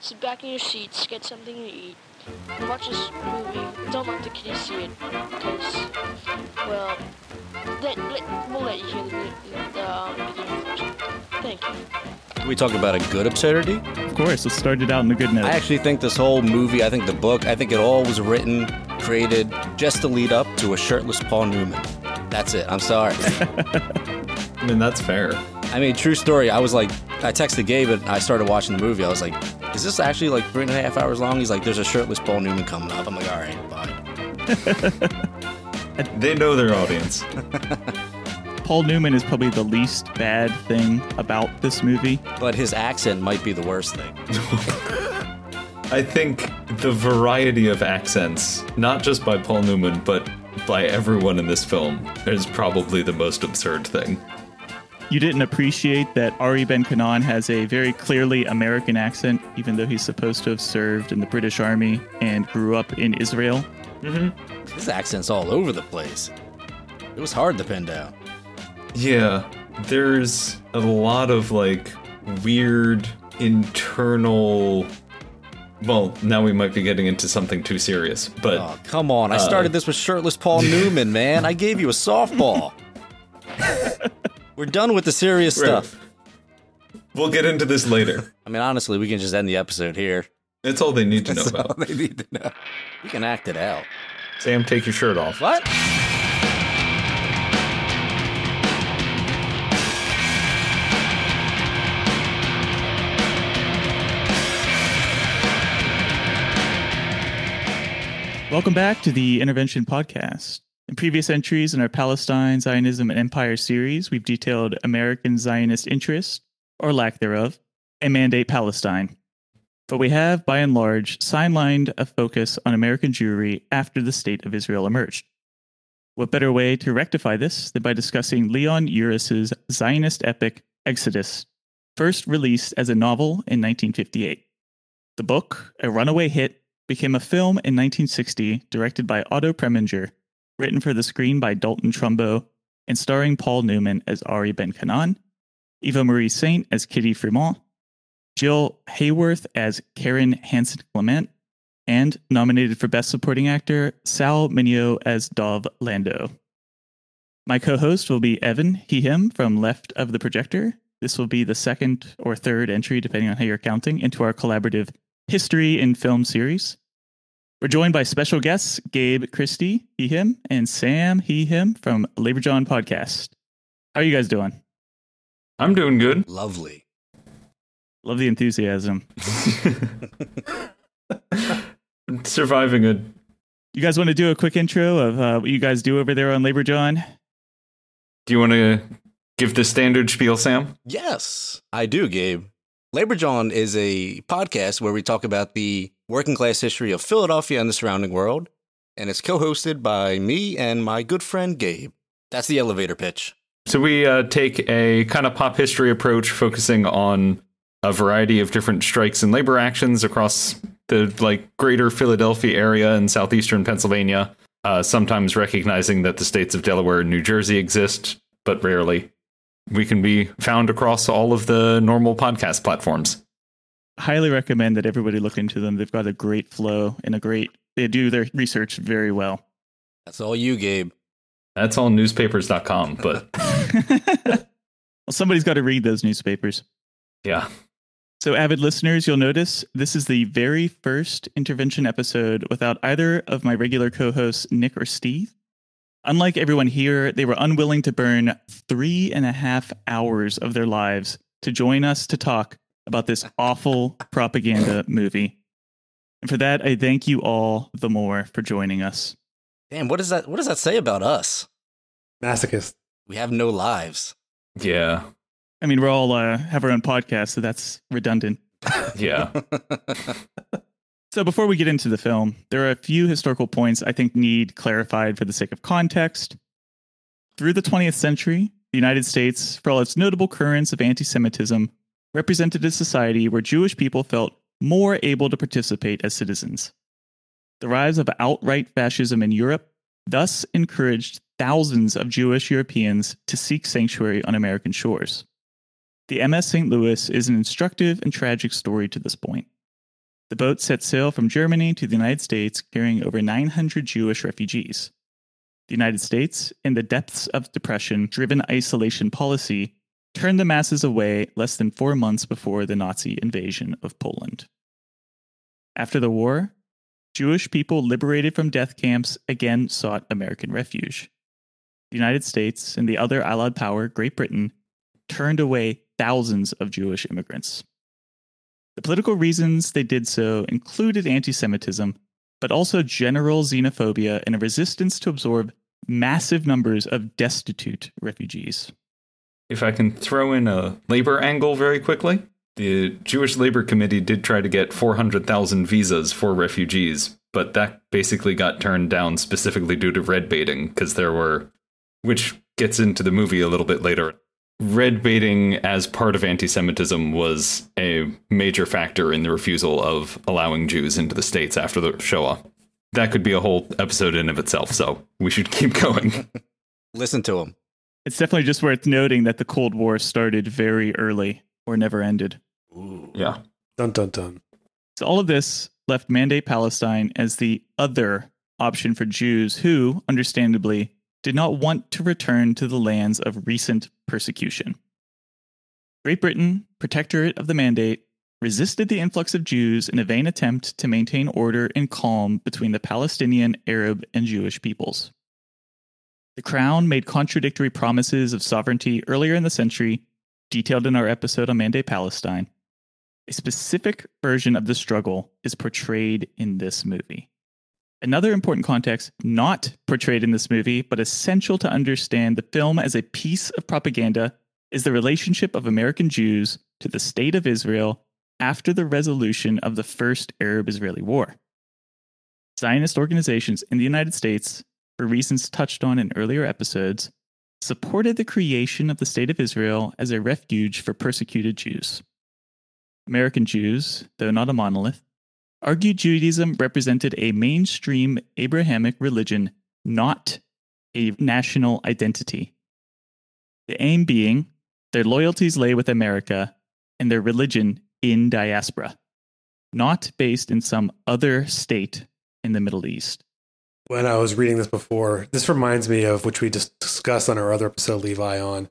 sit back in your seats, get something to eat, and watch this movie. Don't let the kids see it, because, well, let, let, we'll let you hear the, the um, beginning first. Thank you. We talk about a good absurdity. Of course, let's start it out in a good note. I actually think this whole movie, I think the book, I think it all was written, created just to lead up to a shirtless Paul Newman. That's it. I'm sorry. I mean, that's fair. I mean, true story. I was like, I texted Gabe and I started watching the movie. I was like, is this actually like three and a half hours long? He's like, there's a shirtless Paul Newman coming up. I'm like, all right, bye. They know their audience. Paul Newman is probably the least bad thing about this movie. But his accent might be the worst thing. I think the variety of accents, not just by Paul Newman, but by everyone in this film, is probably the most absurd thing. You didn't appreciate that Ari Ben Kanan has a very clearly American accent, even though he's supposed to have served in the British Army and grew up in Israel. Mm-hmm. His accent's all over the place. It was hard to pin down. Yeah, there's a lot of like weird internal. Well, now we might be getting into something too serious, but Oh, come on. I started uh, this with shirtless Paul Newman, man. I gave you a softball. We're done with the serious stuff. we'll get into this later. I mean, honestly, we can just end the episode here. It's all they need to know That's all about. they need to know. We can act it out. Sam, take your shirt off. What? Welcome back to the Intervention Podcast. In previous entries in our Palestine, Zionism, and Empire series, we've detailed American Zionist interest, or lack thereof, and Mandate Palestine. But we have, by and large, sidelined a focus on American Jewry after the State of Israel emerged. What better way to rectify this than by discussing Leon Uris's Zionist epic Exodus, first released as a novel in 1958. The book, a runaway hit, became a film in 1960 directed by Otto Preminger, written for the screen by Dalton Trumbo, and starring Paul Newman as Ari Ben Kanan, Eva Marie Saint as Kitty Fremont, Jill Haworth as Karen Hansen Clement, and nominated for Best Supporting Actor, Sal Mineo as Dov Landau. My co host will be Evan, he, him from Left of the Projector. This will be the second or third entry, depending on how you're counting, into our collaborative history in film series. We're joined by special guests Gabe Christie, he, him, and Sam, he, him from Labor Jawn Podcast. How are you guys doing? I'm doing good. Lovely. Love the enthusiasm. Surviving a You guys want to do a quick intro of uh, what you guys do over there on Labor Jawn? Do you want to give the standard spiel, Sam? Yes, I do, Gabe. Labor Jawn is a podcast where we talk about the working class history of Philadelphia and the surrounding world, and it's co hosted by me and my good friend Gabe. That's the elevator pitch. So we uh, take a kind of pop history approach, focusing on a variety of different strikes and labor actions across the like greater Philadelphia area and southeastern Pennsylvania. Uh, sometimes recognizing that the states of Delaware and New Jersey exist, but rarely. We can be found across all of the normal podcast platforms. Highly recommend that everybody look into them. They've got a great flow and a great, they do their research very well. That's all you, Gabe. That's all newspapers.com, but well, somebody's got to read those newspapers. yeah. So, avid listeners, you'll notice this is the very first intervention episode without either of my regular co hosts, Nick or Steve. Unlike everyone here, they were unwilling to burn three and a half hours of their lives to join us to talk about this awful propaganda movie. And for that, I thank you all the more for joining us. Damn, what does that what does that say about us? Masochist. We have no lives. Yeah. I mean, we're all uh, have our own podcast, so that's redundant. Yeah. So before we get into the film, there are a few historical points I think need clarified for the sake of context. Through the 20th century, the United States, for all its notable currents of anti Semitism, represented a society where Jewish people felt more able to participate as citizens. The rise of outright fascism in Europe thus encouraged thousands of Jewish Europeans to seek sanctuary on American shores. The MS St. Louis is an instructive and tragic story to this point. The boat set sail from Germany to the United States, carrying over 900 Jewish refugees. The United States, in the depths of depression driven isolation policy, turned the masses away less than four months before the Nazi invasion of Poland. After the war, Jewish people liberated from death camps again sought American refuge. The United States and the other Allied power, Great Britain, turned away thousands of Jewish immigrants. The political reasons they did so included anti Semitism, but also general xenophobia and a resistance to absorb massive numbers of destitute refugees. If I can throw in a labor angle very quickly, the Jewish Labor Committee did try to get 400,000 visas for refugees, but that basically got turned down specifically due to red baiting because there were, which gets into the movie a little bit later. Red baiting as part of anti Semitism was a major factor in the refusal of allowing Jews into the States after the Shoah. That could be a whole episode in of itself, so we should keep going. Listen to him. It's definitely just worth noting that the Cold War started very early or never ended. yeah. Dun dun dun. So all of this left Mandate Palestine as the other option for Jews who, understandably, did not want to return to the lands of recent persecution. Great Britain, protectorate of the Mandate, resisted the influx of Jews in a vain attempt to maintain order and calm between the Palestinian, Arab, and Jewish peoples. The Crown made contradictory promises of sovereignty earlier in the century, detailed in our episode on Mandate Palestine. A specific version of the struggle is portrayed in this movie. Another important context, not portrayed in this movie, but essential to understand the film as a piece of propaganda, is the relationship of American Jews to the state of Israel after the resolution of the First Arab Israeli War. Zionist organizations in the United States, for reasons touched on in earlier episodes, supported the creation of the State of Israel as a refuge for persecuted Jews. American Jews, though not a monolith, argued Judaism represented a mainstream Abrahamic religion, not a national identity. The aim being their loyalties lay with America and their religion in diaspora, not based in some other state in the Middle East. When I was reading this before, this reminds me of which we just discussed on our other episode, Levi, on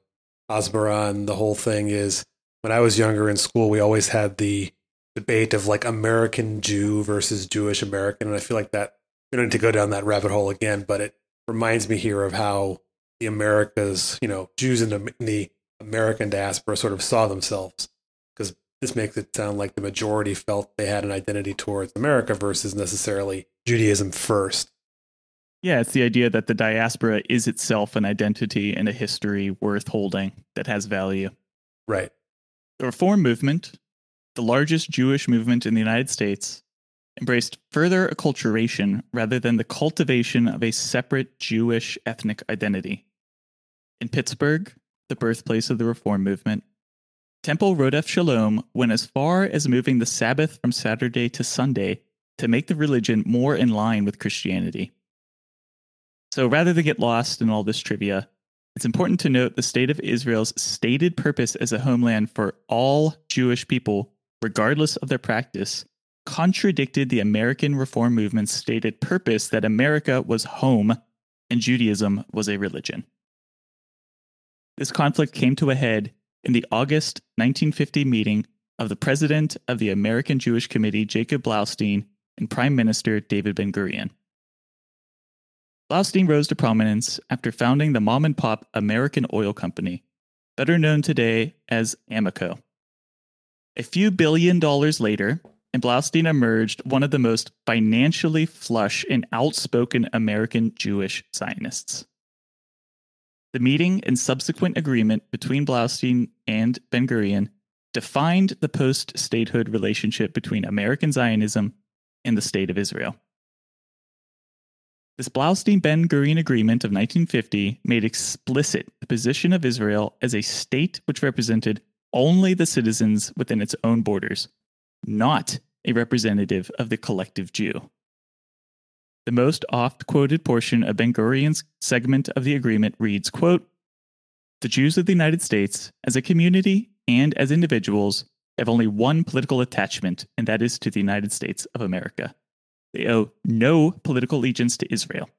Hasbara. And the whole thing is when I was younger in school, we always had the debate of like American Jew versus Jewish American. And I feel like that, we don't need to go down that rabbit hole again, but it reminds me here of how the Americas, you know, Jews in the, in the American diaspora sort of saw themselves. Because this makes it sound like the majority felt they had an identity towards America versus necessarily Judaism first. Yeah, it's the idea that the diaspora is itself an identity and a history worth holding that has value. Right. The Reform movement, the largest Jewish movement in the United States, embraced further acculturation rather than the cultivation of a separate Jewish ethnic identity. In Pittsburgh, the birthplace of the Reform movement, Temple Rodef Shalom went as far as moving the Sabbath from Saturday to Sunday to make the religion more in line with Christianity. So rather than get lost in all this trivia, it's important to note the state of Israel's stated purpose as a homeland for all Jewish people, regardless of their practice, contradicted the American Reform Movement's stated purpose that America was home and Judaism was a religion. This conflict came to a head in the August 1950 meeting of the president of the American Jewish Committee, Jacob Blaustein, and Prime Minister David Ben Gurion. Blaustein rose to prominence after founding the mom and pop American Oil Company, better known today as Amoco. A few billion dollars later, and Blaustein emerged one of the most financially flush and outspoken American Jewish Zionists. The meeting and subsequent agreement between Blaustein and Ben Gurion defined the post statehood relationship between American Zionism and the State of Israel. This Blaustein Ben Gurion Agreement of 1950 made explicit the position of Israel as a state which represented only the citizens within its own borders, not a representative of the collective Jew. The most oft quoted portion of Ben Gurion's segment of the agreement reads quote, The Jews of the United States, as a community and as individuals, have only one political attachment, and that is to the United States of America. They owe no political allegiance to Israel.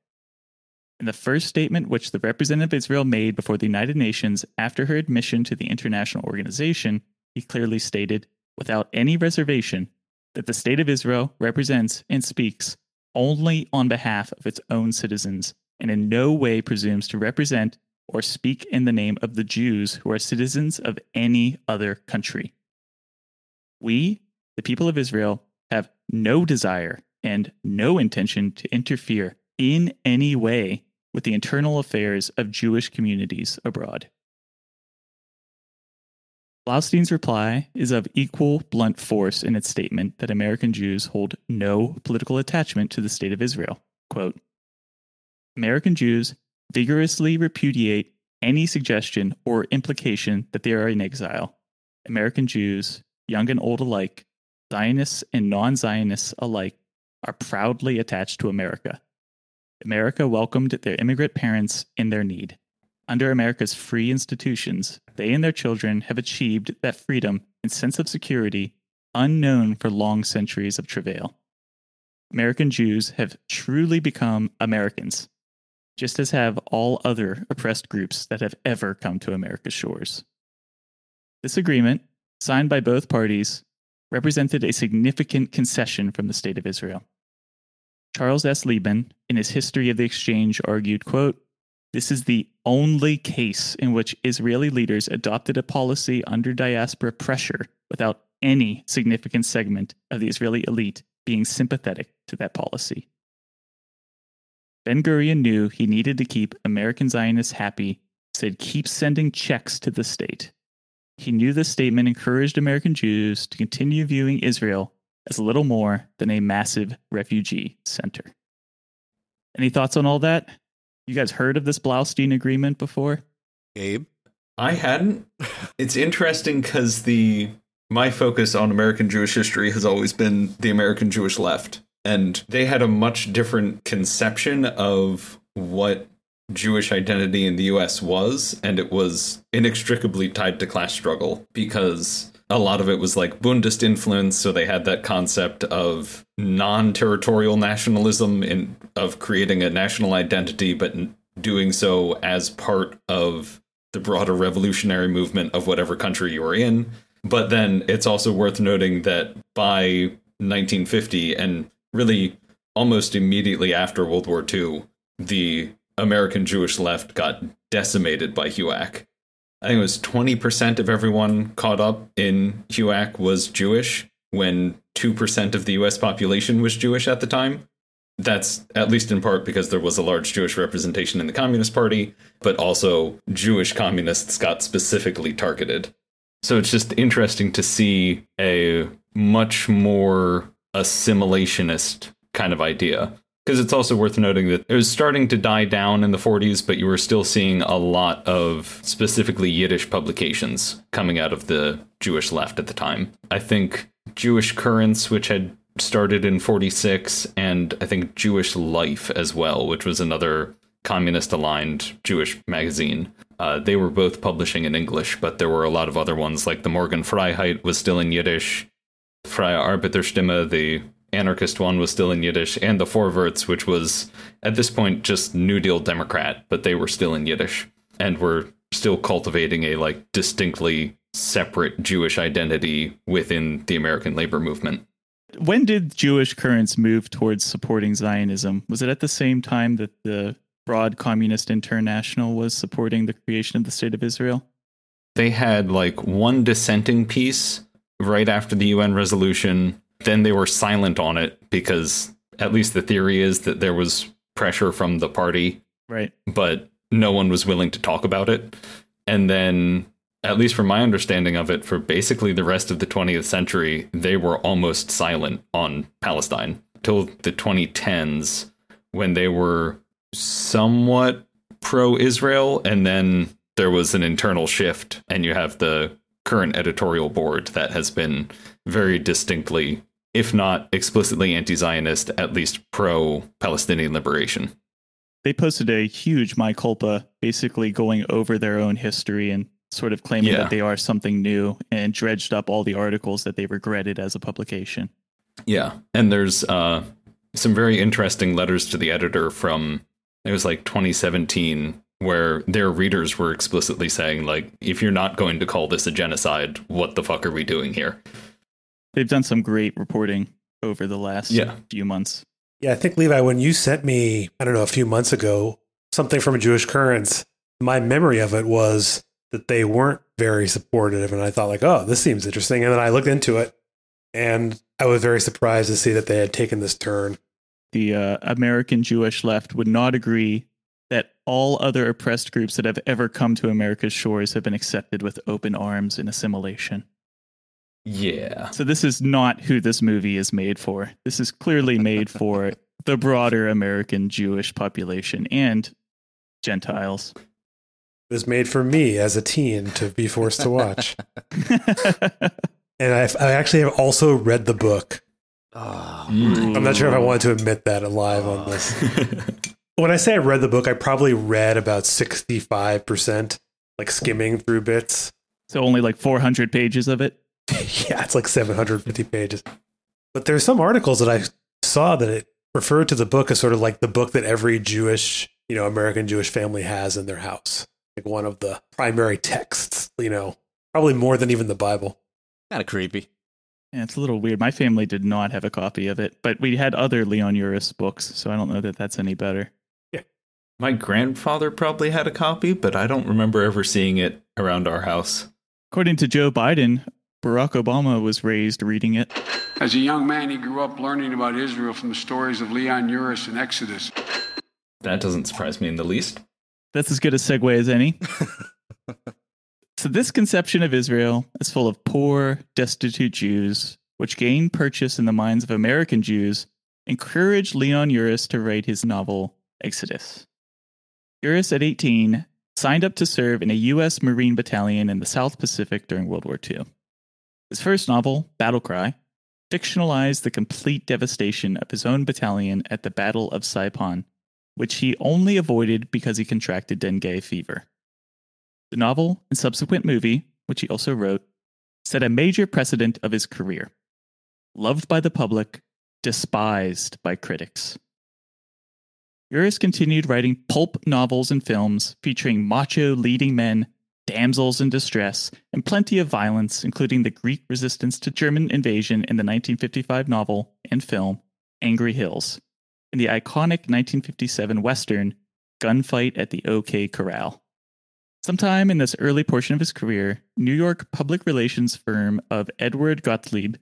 In the first statement which the representative of Israel made before the United Nations after her admission to the international organization, he clearly stated, without any reservation, that the State of Israel represents and speaks only on behalf of its own citizens and in no way presumes to represent or speak in the name of the Jews who are citizens of any other country. We, the people of Israel, have no desire and no intention to interfere in any way with the internal affairs of Jewish communities abroad. Blaustein's reply is of equal blunt force in its statement that American Jews hold no political attachment to the State of Israel. Quote, American Jews vigorously repudiate any suggestion or implication that they are in exile. American Jews, young and old alike, Zionists and non Zionists alike, are proudly attached to America. America welcomed their immigrant parents in their need. Under America's free institutions, they and their children have achieved that freedom and sense of security unknown for long centuries of travail. American Jews have truly become Americans, just as have all other oppressed groups that have ever come to America's shores. This agreement, signed by both parties, represented a significant concession from the State of Israel. Charles S. Liebman, in his History of the Exchange, argued, quote, this is the only case in which Israeli leaders adopted a policy under diaspora pressure without any significant segment of the Israeli elite being sympathetic to that policy. Ben Gurion knew he needed to keep American Zionists happy, said keep sending checks to the state. He knew this statement encouraged American Jews to continue viewing Israel as little more than a massive refugee center. Any thoughts on all that? You guys heard of this Blaustein agreement before? Gabe? I hadn't. It's interesting because the my focus on American Jewish history has always been the American Jewish left, and they had a much different conception of what Jewish identity in the US was, and it was inextricably tied to class struggle because a lot of it was like Bundist influence, so they had that concept of non-territorial nationalism in of creating a national identity, but doing so as part of the broader revolutionary movement of whatever country you were in. But then it's also worth noting that by 1950 and really almost immediately after World War II, the American Jewish left got decimated by HUAC. I think it was 20% of everyone caught up in HUAC was Jewish when 2% of the US population was Jewish at the time. That's at least in part because there was a large Jewish representation in the Communist Party, but also Jewish communists got specifically targeted. So it's just interesting to see a much more assimilationist kind of idea because it's also worth noting that it was starting to die down in the 40s, but you were still seeing a lot of specifically Yiddish publications coming out of the Jewish left at the time. I think Jewish Currents, which had started in 46, and I think Jewish Life as well, which was another communist aligned Jewish magazine. Uh, they were both publishing in English, but there were a lot of other ones, like the Morgen Freiheit was still in Yiddish. Freie Arbeiterstimme, the anarchist one was still in Yiddish, and the Vorwärts, which was at this point just New Deal Democrat, but they were still in Yiddish and were still cultivating a like distinctly separate Jewish identity within the American labor movement. When did Jewish currents move towards supporting Zionism? Was it at the same time that the Broad Communist International was supporting the creation of the State of Israel? They had like one dissenting piece right after the UN resolution then they were silent on it because at least the theory is that there was pressure from the party. Right. But no one was willing to talk about it. And then, at least from my understanding of it, for basically the rest of the 20th century, they were almost silent on Palestine till the 2010s when they were somewhat pro Israel. And then there was an internal shift, and you have the current editorial board that has been very distinctly if not explicitly anti Zionist, at least pro Palestinian liberation. They posted a huge my culpa, basically going over their own history and sort of claiming Yeah. that they are something new and dredged up all the articles that they regretted as a publication. Yeah, and there's uh, some very interesting letters to the editor from it was like 2017 where their readers were explicitly saying like if you're not going to call this a genocide, what the fuck are we doing here? They've done some great reporting over the last Yeah. few months. Yeah, I think Levi, when you sent me, I don't know, a few months ago, something from a Jewish Currents, my memory of it was that they weren't very supportive, and I thought like, oh, this seems interesting, and then I looked into it, and I was very surprised to see that they had taken this turn. The uh, American Jewish left would not agree that all other oppressed groups that have ever come to America's shores have been accepted with open arms in assimilation. Yeah. So this is not who this movie is made for. This is clearly made for the broader American Jewish population and Gentiles. It was made for me as a teen to be forced to watch, and I, I actually have also read the book. Mm. I'm not sure if I wanted to admit that live on this. when I say I read the book, I probably read about 65%, like skimming through bits. so only like 400 pages of it. yeah, it's like 750 pages. But there's some articles that I saw that it referred to the book as sort of like the book that every Jewish, you know, American Jewish family has in their house. Like one of the primary texts, you know, probably more than even the Bible. kind of creepy. Yeah, it's a little weird. My family did not have a copy of it, but we had other Leon Uris books, so I don't know that that's any better. Yeah. My grandfather probably had a copy, but I don't remember ever seeing it around our house. According to Joe Biden, Barack Obama was raised reading it. As a young man, he grew up learning about Israel from the stories of Leon Uris and Exodus. That doesn't surprise me in the least. That's as good a segue as any. so, this conception of Israel is full of poor, destitute Jews, which gained purchase in the minds of American Jews, encouraged Leon Uris to write his novel, Exodus. Uris, at 18, signed up to serve in a U.S. Marine battalion in the South Pacific during World War II. His first novel, Battle Cry, fictionalized the complete devastation of his own battalion at the Battle of Saipan which he only avoided because he contracted dengue fever. The novel and subsequent movie, which he also wrote, set a major precedent of his career. Loved by the public, despised by critics. Uris continued writing pulp novels and films featuring macho leading men, damsels in distress, and plenty of violence, including the Greek resistance to German invasion in the 1955 novel and film Angry Hills, and the iconic 1957 Western Gunfight at the OK Corral. Sometime in this early portion of his career, New York public relations firm of Edward Gottlieb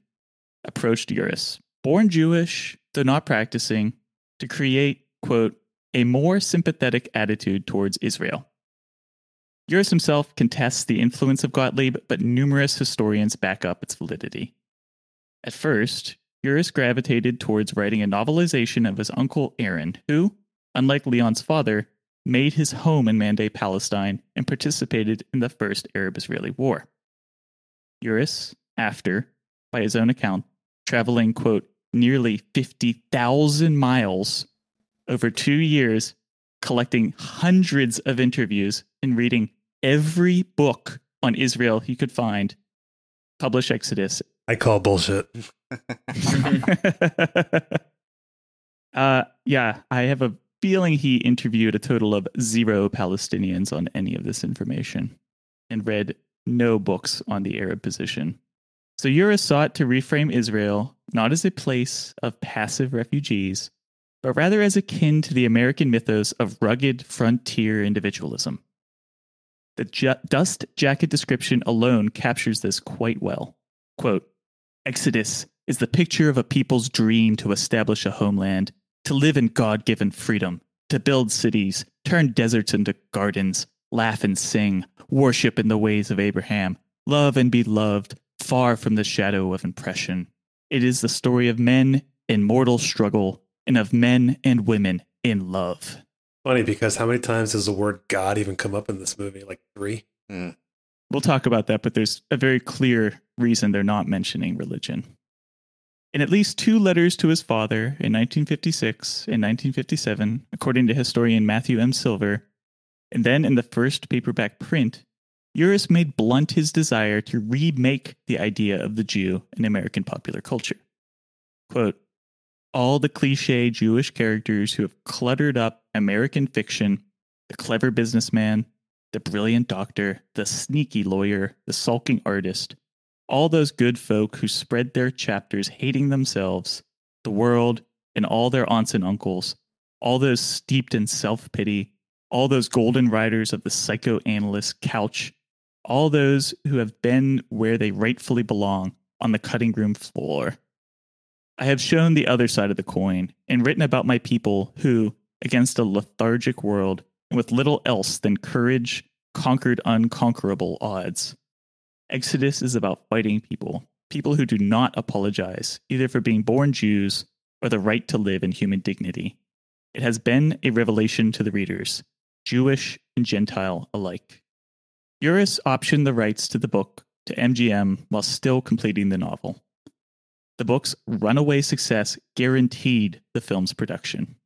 approached Uris, born Jewish, though not practicing, to create, quote, a more sympathetic attitude towards Israel. Uris himself contests the influence of Gottlieb, but numerous historians back up its validity. At first, Uris gravitated towards writing a novelization of his uncle Aaron, who, unlike Leon's father, made his home in Mandate, Palestine, and participated in the First Arab Israeli War. Uris, after, by his own account, traveling, quote, nearly 50,000 miles over two years, collecting hundreds of interviews and reading every book on Israel he could find, published Exodus I call bullshit. uh, yeah, I have a feeling he interviewed a total of zero Palestinians on any of this information and read no books on the Arab position. So Uris sought to reframe Israel not as a place of passive refugees, but rather as akin to the American mythos of rugged frontier individualism. The ju- dust jacket description alone captures this quite well. Quote, Exodus is the picture of a people's dream to establish a homeland, to live in God given freedom, to build cities, turn deserts into gardens, laugh and sing, worship in the ways of Abraham, love and be loved, far from the shadow of impression. It is the story of men in mortal struggle and of men and women in love. Funny because how many times does the word God even come up in this movie? Like three? Hmm. We'll talk about that, but there's a very clear reason they're not mentioning religion. In at least two letters to his father in 1956 and 1957, according to historian Matthew M. Silver, and then in the first paperback print, Uris made blunt his desire to remake the idea of the Jew in American popular culture. Quote, all the cliche Jewish characters who have cluttered up American fiction the clever businessman, the brilliant doctor, the sneaky lawyer, the sulking artist, all those good folk who spread their chapters hating themselves, the world, and all their aunts and uncles, all those steeped in self pity, all those golden riders of the psychoanalyst couch, all those who have been where they rightfully belong on the cutting room floor. I have shown the other side of the coin and written about my people who, against a lethargic world and with little else than courage, conquered unconquerable odds. Exodus is about fighting people, people who do not apologize, either for being born Jews or the right to live in human dignity. It has been a revelation to the readers, Jewish and Gentile alike. Uris optioned the rights to the book to MGM while still completing the novel. The book's runaway success guaranteed the film's production.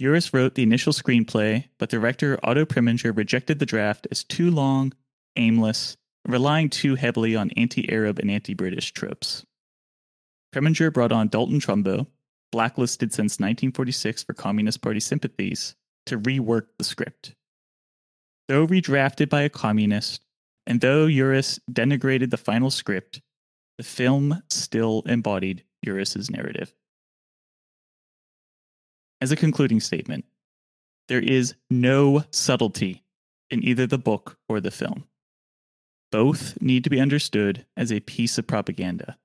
Uris wrote the initial screenplay, but director Otto Preminger rejected the draft as too long, aimless, relying too heavily on anti Arab and anti British tropes. Preminger brought on Dalton Trumbo, blacklisted since 1946 for Communist Party sympathies, to rework the script. Though redrafted by a communist, and though Uris denigrated the final script, the film still embodied Uris's narrative. As a concluding statement, there is no subtlety in either the book or the film. Both need to be understood as a piece of propaganda,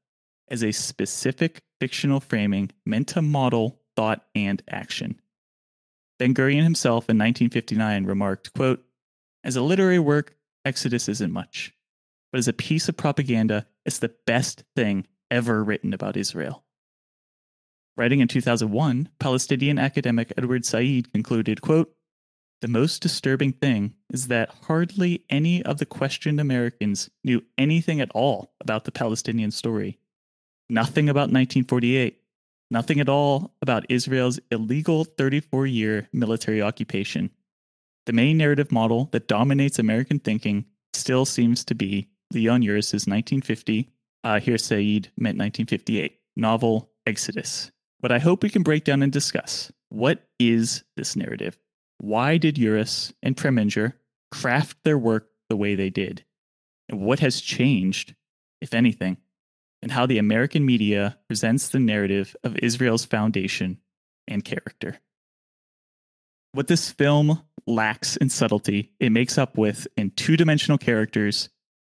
as a specific fictional framing meant to model thought and action. Ben Gurion himself in 1959 remarked, quote, As a literary work, Exodus isn't much, but as a piece of propaganda, it's the best thing ever written about Israel. Writing in 2001, Palestinian academic Edward Said concluded, quote, the most disturbing thing is that hardly any of the questioned Americans knew anything at all about the Palestinian story. Nothing about 1948. Nothing at all about Israel's illegal 34 year military occupation. The main narrative model that dominates American thinking still seems to be Leon Uris's 1950, uh, here Said meant 1958, novel Exodus. But I hope we can break down and discuss what is this narrative? Why did Uris and Preminger craft their work the way they did? And what has changed, if anything, and how the American media presents the narrative of Israel's foundation and character? What this film lacks in subtlety, it makes up with in two dimensional characters,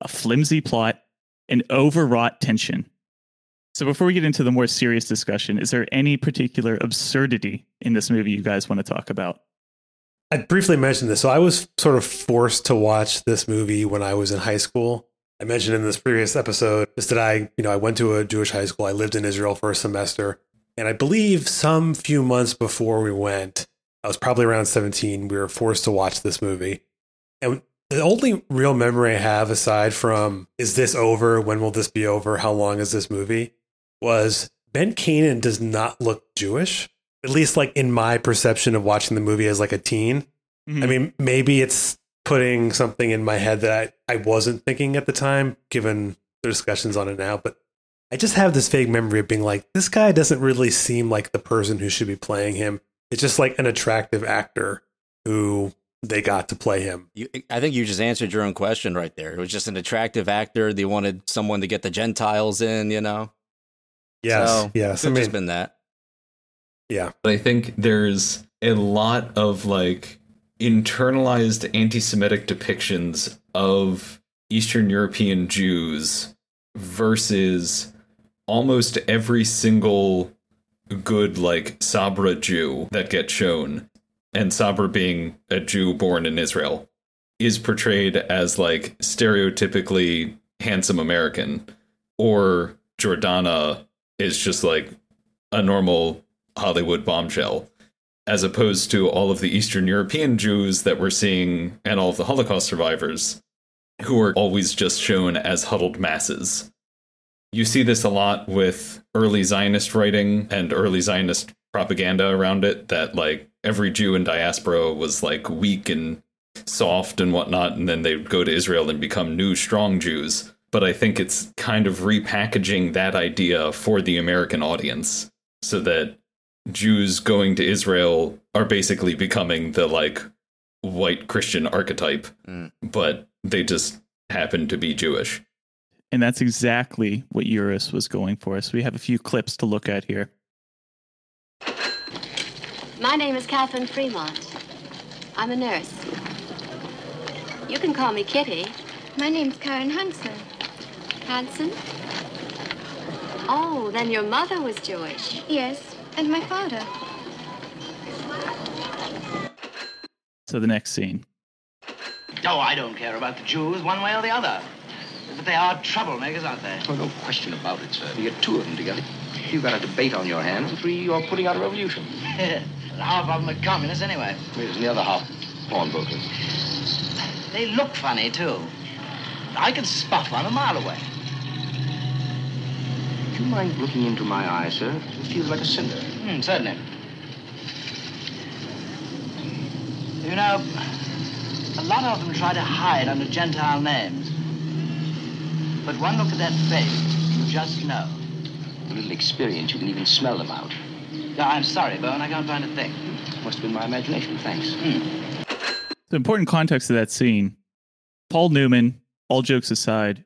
a flimsy plot, and overwrought tension. So, before we get into the more serious discussion, is there any particular absurdity in this movie you guys want to talk about? I briefly mentioned this. So I was sort of forced to watch this movie when I was in high school. I mentioned in this previous episode just that I, you know, I went to a Jewish high school. I lived in Israel for a semester. And I believe some few months before we went, I was probably around 17, we were forced to watch this movie. And the only real memory I have aside from is this over? When will this be over? How long is this movie? Was Ben Kanan does not look Jewish at least like in my perception of watching the movie as like a teen. Mm-hmm. I mean, maybe it's putting something in my head that I, I wasn't thinking at the time, given the discussions on it now. But I just have this vague memory of being like, this guy doesn't really seem like the person who should be playing him. It's just like an attractive actor who they got to play him. You, I think you just answered your own question right there. It was just an attractive actor. They wanted someone to get the Gentiles in, you know? Yes. So, yes. It's I mean, just been that. Yeah. But I think there's a lot of like internalized anti Semitic depictions of Eastern European Jews versus almost every single good like Sabra Jew that gets shown, and Sabra being a Jew born in Israel, is portrayed as like stereotypically handsome American, or Jordana is just like a normal Hollywood bombshell, as opposed to all of the Eastern European Jews that we're seeing and all of the Holocaust survivors, who are always just shown as huddled masses. You see this a lot with early Zionist writing and early Zionist propaganda around it, that like every Jew in diaspora was like weak and soft and whatnot, and then they'd go to Israel and become new strong Jews. But I think it's kind of repackaging that idea for the American audience so that Jews going to Israel are basically becoming the like white Christian archetype, Mm. but they just happen to be Jewish. And that's exactly what Uris was going for. So we have a few clips to look at here. My name is Catherine Fremont. I'm a nurse. You can call me Kitty. My name's Karen Hansen. Hanson? Oh, then your mother was Jewish. Yes, and my father. So the next scene. Oh, I don't care about the Jews one way or the other. But they are troublemakers, aren't they? Oh, no question about it, sir. You get two of them together. You've got a debate on your hands. Three, you're putting out a revolution. half of them are communists anyway. Where's the other half? Pawnbrokers. They look funny, too. I can spot one a mile away. Do you mind looking into my eye, sir? It feels like a cinder. Hmm, certainly. You know, a lot of them try to hide under Gentile names. But one look at that face, you just know. With a little experience, you can even smell them out. No, I'm sorry, Bone, I can't find a thing. Must have been my imagination. Thanks. The important context of that scene Paul Newman, all jokes aside,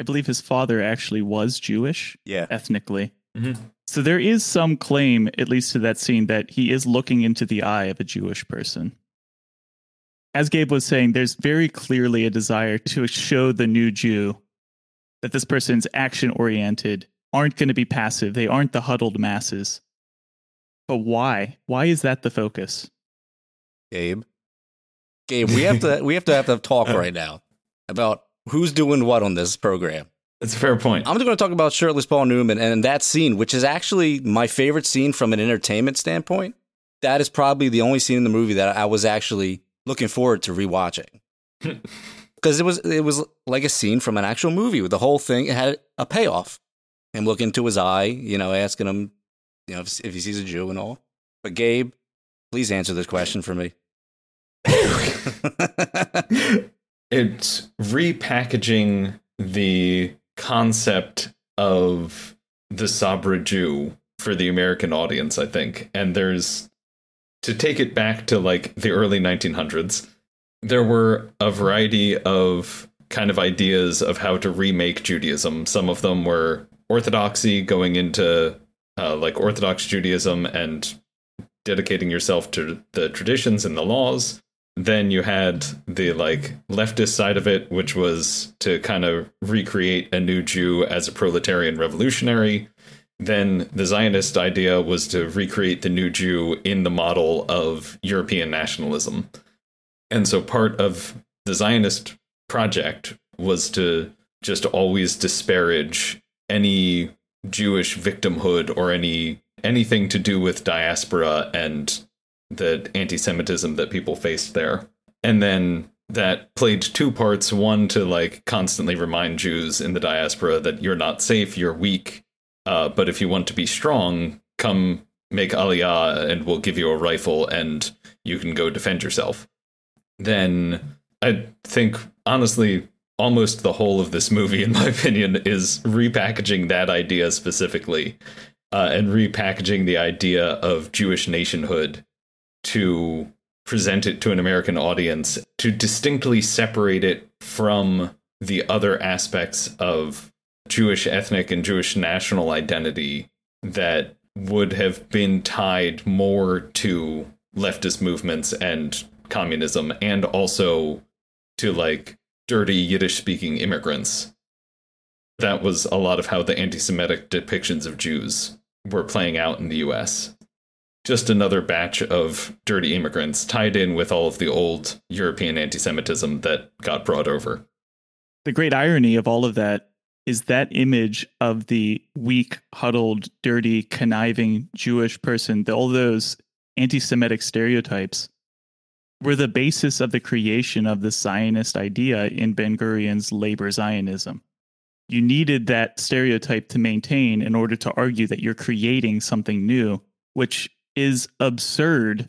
I believe his father actually was Jewish Yeah. ethnically. Mhm. So there is some claim, at least to that scene, that he is looking into the eye of a Jewish person. As Gabe was saying, there's very clearly a desire to show the new Jew that this person's action oriented, aren't going to be passive, they aren't the huddled masses. But why? Why is that the focus? Gabe. Gabe, we have to we have to have to talk uh-huh. right now about who's doing what on this program. It's a fair point. I'm going to talk about shirtless Paul Newman and that scene, which is actually my favorite scene from an entertainment standpoint. That is probably the only scene in the movie that I was actually looking forward to rewatching because it was it was like a scene from an actual movie with the whole thing. It had a payoff. Him looking into his eye, you know, asking him, you know, if, if he sees a Jew and all. But Gabe, please answer this question for me. it's repackaging the concept of the Sabra Jew for the American audience, I think. And there's to take it back to like the early 1900s, there were a variety of kind of ideas of how to remake Judaism. Some of them were orthodoxy going into uh, like Orthodox Judaism and dedicating yourself to the traditions and the laws. Then you had the like leftist side of it, which was to kind of recreate a new Jew as a proletarian revolutionary. Then the Zionist idea was to recreate the new Jew in the model of European nationalism. And so part of the Zionist project was to just always disparage any Jewish victimhood or any anything to do with diaspora and the anti-Semitism that people faced there. And then that played two parts. One to like constantly remind Jews in the diaspora that you're not safe, you're weak. Uh, but if you want to be strong, come make aliyah and we'll give you a rifle and you can go defend yourself. Then I think honestly almost the whole of this movie in my opinion is repackaging that idea specifically uh, and repackaging the idea of Jewish nationhood to present it to an American audience to distinctly separate it from the other aspects of Jewish ethnic and Jewish national identity that would have been tied more to leftist movements and communism and also to like dirty Yiddish speaking immigrants. That was a lot of how the anti Semitic depictions of Jews were playing out in the US. Just another batch of dirty immigrants tied in with all of the old European anti Semitism that got brought over. The great irony of all of that is that image of the weak, huddled, dirty, conniving Jewish person, all those anti Semitic stereotypes were the basis of the creation of the Zionist idea in Ben Gurion's labor Zionism. You needed that stereotype to maintain in order to argue that you're creating something new, which is absurd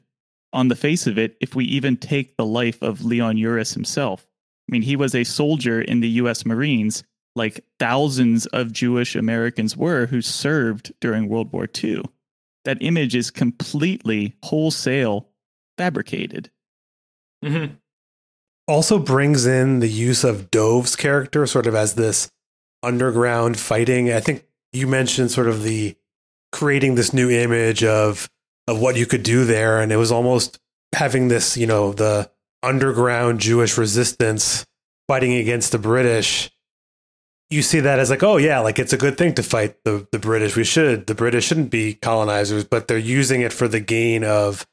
on the face of it if we even take the life of Leon Uris himself. I mean, he was a soldier in the US Marines, like thousands of Jewish Americans were who served during World War II. That image is completely wholesale fabricated. Mm-hmm. Also brings in the use of Dov's character sort of as this underground fighting. I think you mentioned sort of the creating this new image of of what you could do there and it was almost having this, you know, the underground Jewish resistance fighting against the British. You see that as like, oh yeah, like it's a good thing to fight the the British. We should. The British shouldn't be colonizers, but they're using it for the gain of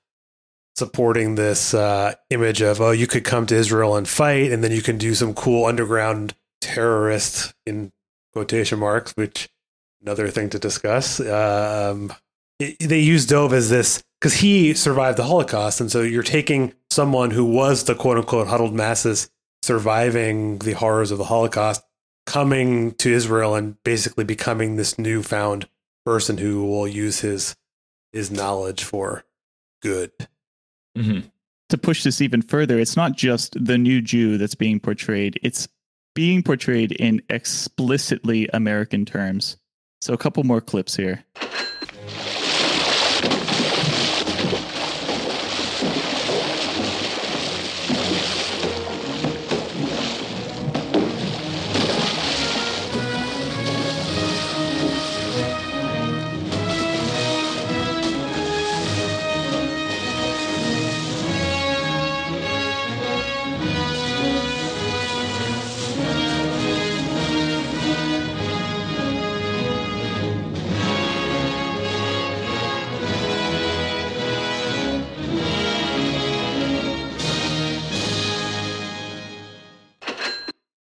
supporting this uh, image of oh, you could come to Israel and fight, and then you can do some cool underground terrorist in quotation marks, which another thing to discuss. Um, it, they use Dov as this because he survived the Holocaust, and so you're taking someone who was the quote unquote huddled masses surviving the horrors of the Holocaust, coming to Israel and basically becoming this newfound person who will use his his knowledge for good. Mm-hmm. To push this even further, it's not just the new Jew that's being portrayed, it's being portrayed in explicitly American terms. So, a couple more clips here.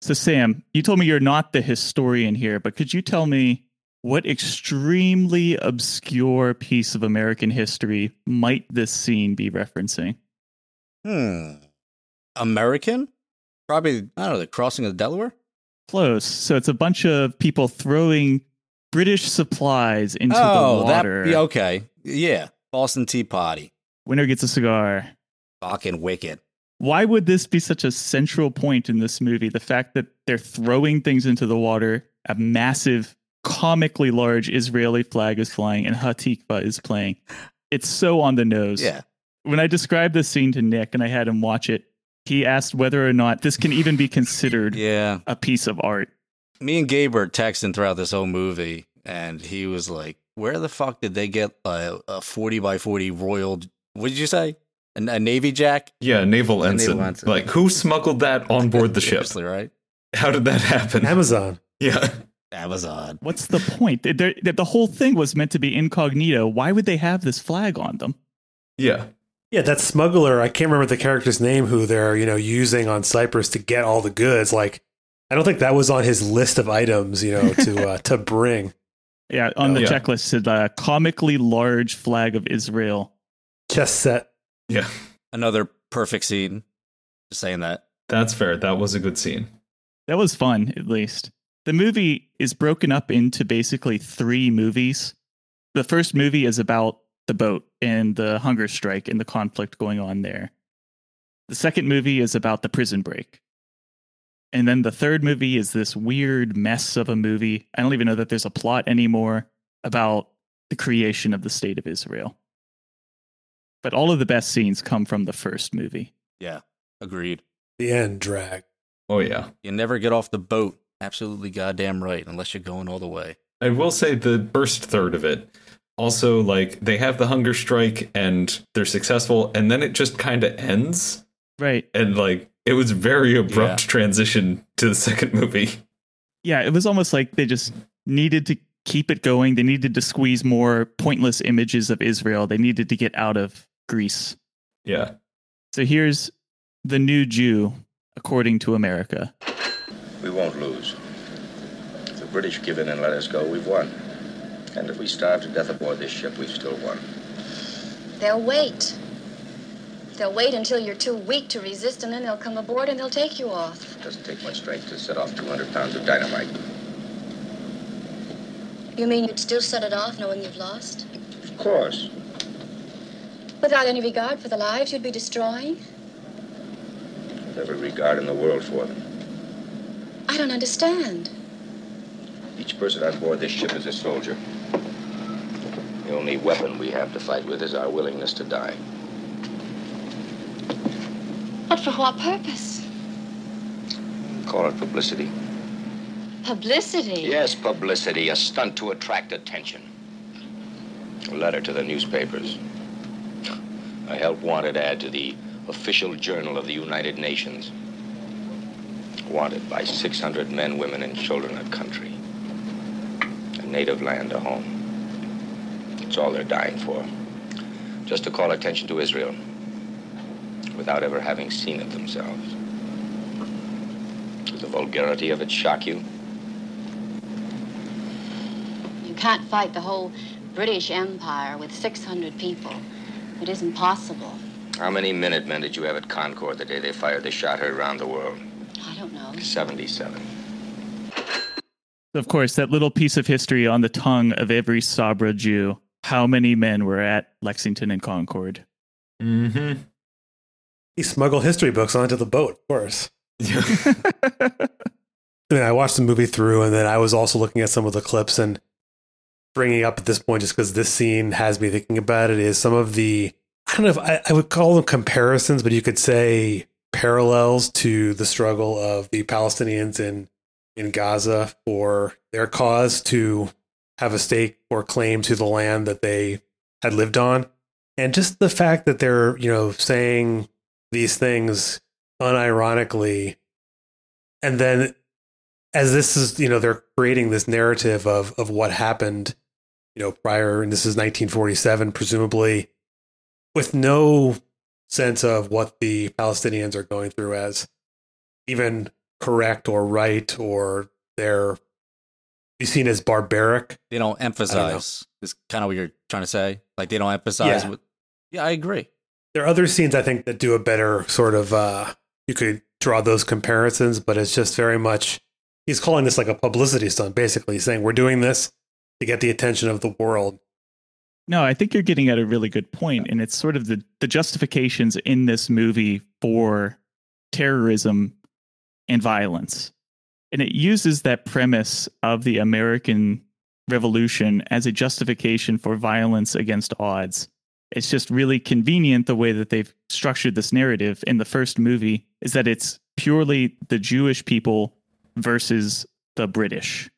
So, Sam, you told me you're not the historian here, but could you tell me what extremely obscure piece of American history might this scene be referencing? Hmm. American? Probably, I don't know, the crossing of the Delaware? Close. So, it's a bunch of people throwing British supplies into oh, the water. That, okay. Yeah. Boston Tea Party. Winner gets a cigar. Fucking wicked. Why would this be such a central point in this movie? The fact that they're throwing things into the water, a massive, comically large Israeli flag is flying, and Hatikva is playing. It's so on the nose. Yeah. When I described this scene to Nick and I had him watch it, he asked whether or not this can even be considered yeah. a piece of art. Me and Gabe were texting throughout this whole movie, and he was like, Where the fuck did they get a, a 40 by 40 royal? What did you say? A, a Navy Jack? Yeah, naval ensign. naval ensign. Like, who smuggled that on board the ship? right? How did that happen? Amazon. Yeah. Amazon. What's the point? They're, they're, the whole thing was meant to be incognito. Why would they have this flag on them? Yeah. Yeah, that smuggler, I can't remember the character's name who they're, you know, using on Cyprus to get all the goods. Like, I don't think that was on his list of items, you know, to uh, to bring. Yeah, on the Yeah. checklist said uh, comically large flag of Israel. Chess set. Yeah. Another perfect scene. Just saying that. That's fair. That was a good scene. That was fun, at least. The movie is broken up into basically three movies. The first movie is about the boat and the hunger strike and the conflict going on there. The second movie is about the prison break. And then the third movie is this weird mess of a movie. I don't even know that there's a plot anymore about the creation of the state of Israel. But all of the best scenes come from the first movie. Yeah. Agreed. The end drag. Oh, yeah. You never get off the boat. Absolutely goddamn right, unless you're going all the way. I will say the first third of it. Also, like, they have the hunger strike and they're successful, and then it just kind of ends. Right. And, like, it was very abrupt Yeah. transition to the second movie. yeah, it was almost like they just needed to keep it going. They needed to squeeze more pointless images of Israel. They needed to get out of Greece. Yeah. So here's the new Jew, according to America. We won't lose. If the British give in and let us go, we've won. And if we starve to death aboard this ship, we've still won. They'll wait. They'll wait until you're too weak to resist, and then they'll come aboard and they'll take you off. It doesn't take much strength to set off 200 pounds of dynamite. You mean you'd still set it off knowing you've lost? Of course. Without any regard for the lives you'd be destroying? With every regard in the world for them. I don't understand. Each person on board this ship is a soldier. The only weapon we have to fight with is our willingness to die. But for what purpose? Call it publicity. Publicity? Yes, publicity. A stunt to attract attention. A letter to the newspapers. A help wanted ad to the official journal of the United Nations. Wanted by 600 men, women, and children a country. A native land, a home. It's all they're dying for. Just to call attention to Israel. Without ever having seen it themselves. Does the vulgarity of it shock you? You can't fight the whole British Empire with 600 people. It isn't possible. How many Minutemen did you have at Concord the day they fired the shot heard around the world? I don't know. 77. Of course, that little piece of history on the tongue of every Sabra Jew. How many men were at Lexington and Concord? Mm-hmm. He smuggled history books onto the boat, of course. I mean, I watched the movie through, and then I was also looking at some of the clips and bringing up at this point, just because this scene has me thinking about it, is some of the I don't know if I, I would call them comparisons, but you could say parallels to the struggle of the Palestinians in in Gaza for their cause to have a stake or claim to the land that they had lived on. And just the fact that they're, you know, saying these things unironically. And then as this is, you know, they're creating this narrative of of what happened, you know, prior, and this is 1947, presumably, with no sense of what the Palestinians are going through as even correct or right or they're be seen as barbaric. They don't emphasize. Is kind of what you're trying to say. Like they don't emphasize. Yeah. What, yeah, I agree. There are other scenes I think that do a better sort of uh you could draw those comparisons, but it's just very much he's calling this like a publicity stunt, basically saying we're doing this to get the attention of the world. No, I think you're getting at a really good point, and it's sort of the the justifications in this movie for terrorism and violence, and it uses that premise of the American Revolution as a justification for violence against odds. It's just really convenient the way that they've structured this narrative in the first movie is that it's purely the Jewish people versus the British.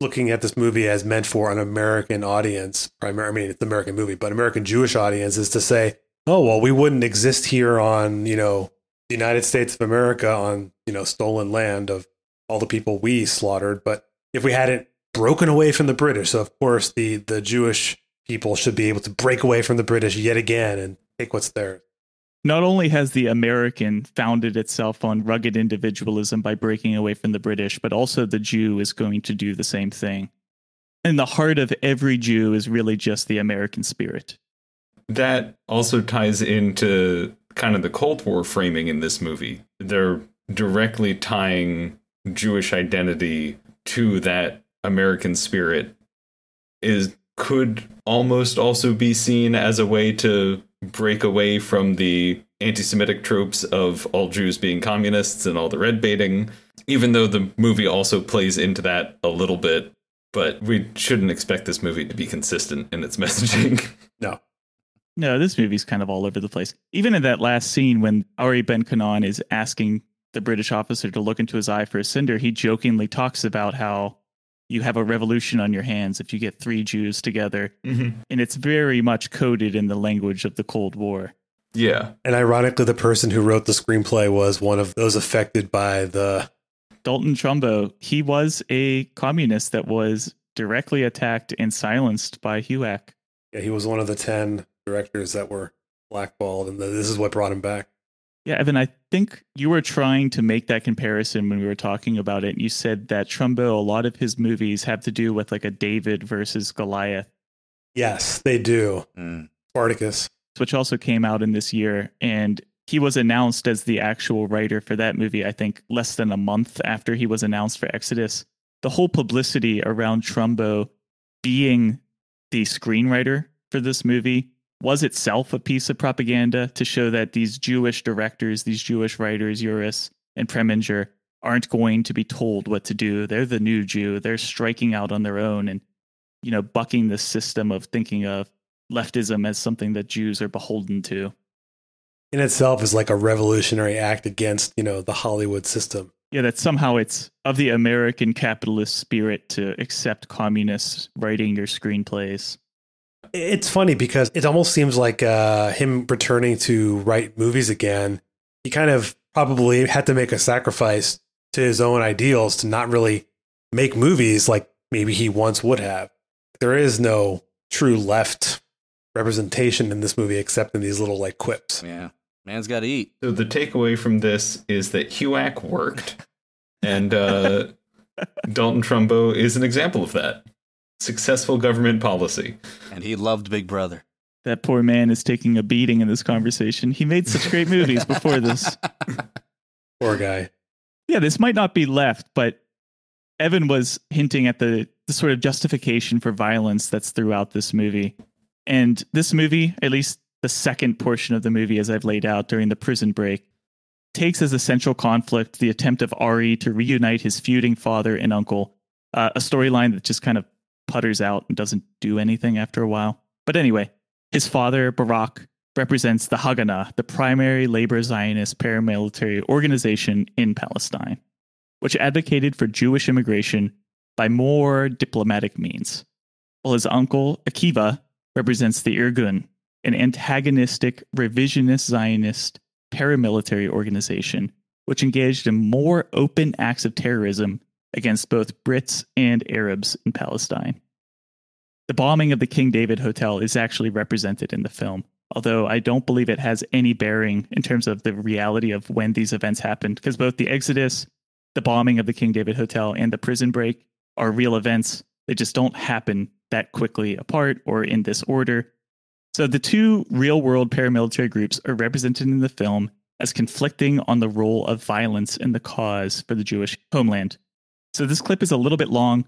Looking at this movie as meant for an American audience, primary I mean it's an American movie, but American Jewish audience is to say, oh well, we wouldn't exist here on, you know, the United States of America on, you know, stolen land of all the people we slaughtered, but if we hadn't broken away from the British, so of course the the Jewish people should be able to break away from the British yet again and take what's theirs. Not only has the American founded itself on rugged individualism by breaking away from the British, but also the Jew is going to do the same thing. And the heart of every Jew is really just the American spirit. That also ties into kind of the Cold War framing in this movie. They're directly tying Jewish identity to that American spirit is could almost also be seen as a way to break away from the anti-Semitic tropes of all Jews being communists and all the red baiting, even though the movie also plays into that a little bit. But we shouldn't expect this movie to be consistent in its messaging. No. No, this movie's kind of all over the place. Even in that last scene when Ari Ben Kanan is asking the British officer to look into his eye for a cinder, he jokingly talks about how you have a revolution on your hands if you get three Jews together. Mm-hmm. And it's very much coded in the language of the Cold War. Yeah. And ironically, the person who wrote the screenplay was one of those affected by the. Dalton Trumbo, he was a communist that was directly attacked and silenced by HUAC. Yeah, he was one of the 10 directors that were blackballed, and this is what brought him back. Yeah, Evan, I think you were trying to make that comparison when we were talking about it. You said that Trumbo, a lot of his movies have to do with like a David versus Goliath. Yes, they do. Mm. Spartacus. which also came out in this year. And he was announced as the actual writer for that movie, I think, less than a month after he was announced for Exodus. The whole publicity around Trumbo being the screenwriter for this movie was itself a piece of propaganda to show that these Jewish directors, these Jewish writers, Uris and Preminger, aren't going to be told what to do. They're the new Jew. They're striking out on their own and, you know, bucking the system of thinking of leftism as something that Jews are beholden to. In itself is like a revolutionary act against, you know, the Hollywood system. Yeah, that somehow it's of the American capitalist spirit to accept communists writing your screenplays. It's funny because it almost seems like uh, him returning to write movies again. He kind of probably had to make a sacrifice to his own ideals to not really make movies like maybe he once would have. There is no true left representation in this movie except in these little like quips. Yeah. Man's got to eat. So the takeaway from this is that HUAC worked, and uh, Dalton Trumbo is an example of that. Successful government policy. And he loved Big Brother. That poor man is taking a beating in this conversation. He made such great movies before this. Poor guy. Yeah, this might not be left, but Evan was hinting at the, the sort of justification for violence that's throughout this movie. And this movie, at least the second portion of the movie, as I've laid out during the prison break, takes as a central conflict the attempt of Ari to reunite his feuding father and uncle, uh, a storyline that just kind of putters out and doesn't do anything after a while. But anyway, his father, Barak, represents the Haganah, the primary labor Zionist paramilitary organization in Palestine, which advocated for Jewish immigration by more diplomatic means. While his uncle, Akiva, represents the Irgun, an antagonistic revisionist Zionist paramilitary organization which engaged in more open acts of terrorism against both Brits and Arabs in Palestine. The bombing of the King David Hotel is actually represented in the film, although I don't believe it has any bearing in terms of the reality of when these events happened, because both the Exodus, the bombing of the King David Hotel, and the prison break are real events. They just don't happen that quickly apart or in this order. So the two real world paramilitary groups are represented in the film as conflicting on the role of violence in the cause for the Jewish homeland. So this clip is a little bit long,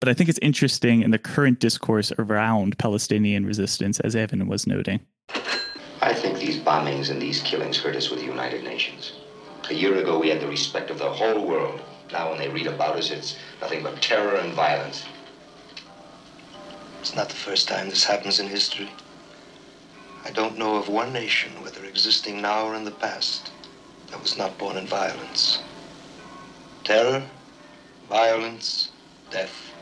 but I think it's interesting in the current discourse around Palestinian resistance, as Evan was noting. I think these bombings and these killings hurt us with the United Nations. A year ago, we had the respect of the whole world. Now, when they read about us, it's nothing but terror and violence. It's not the first time this happens in history. I don't know of one nation, whether existing now or in the past, that was not born in violence. Terror, violence, death.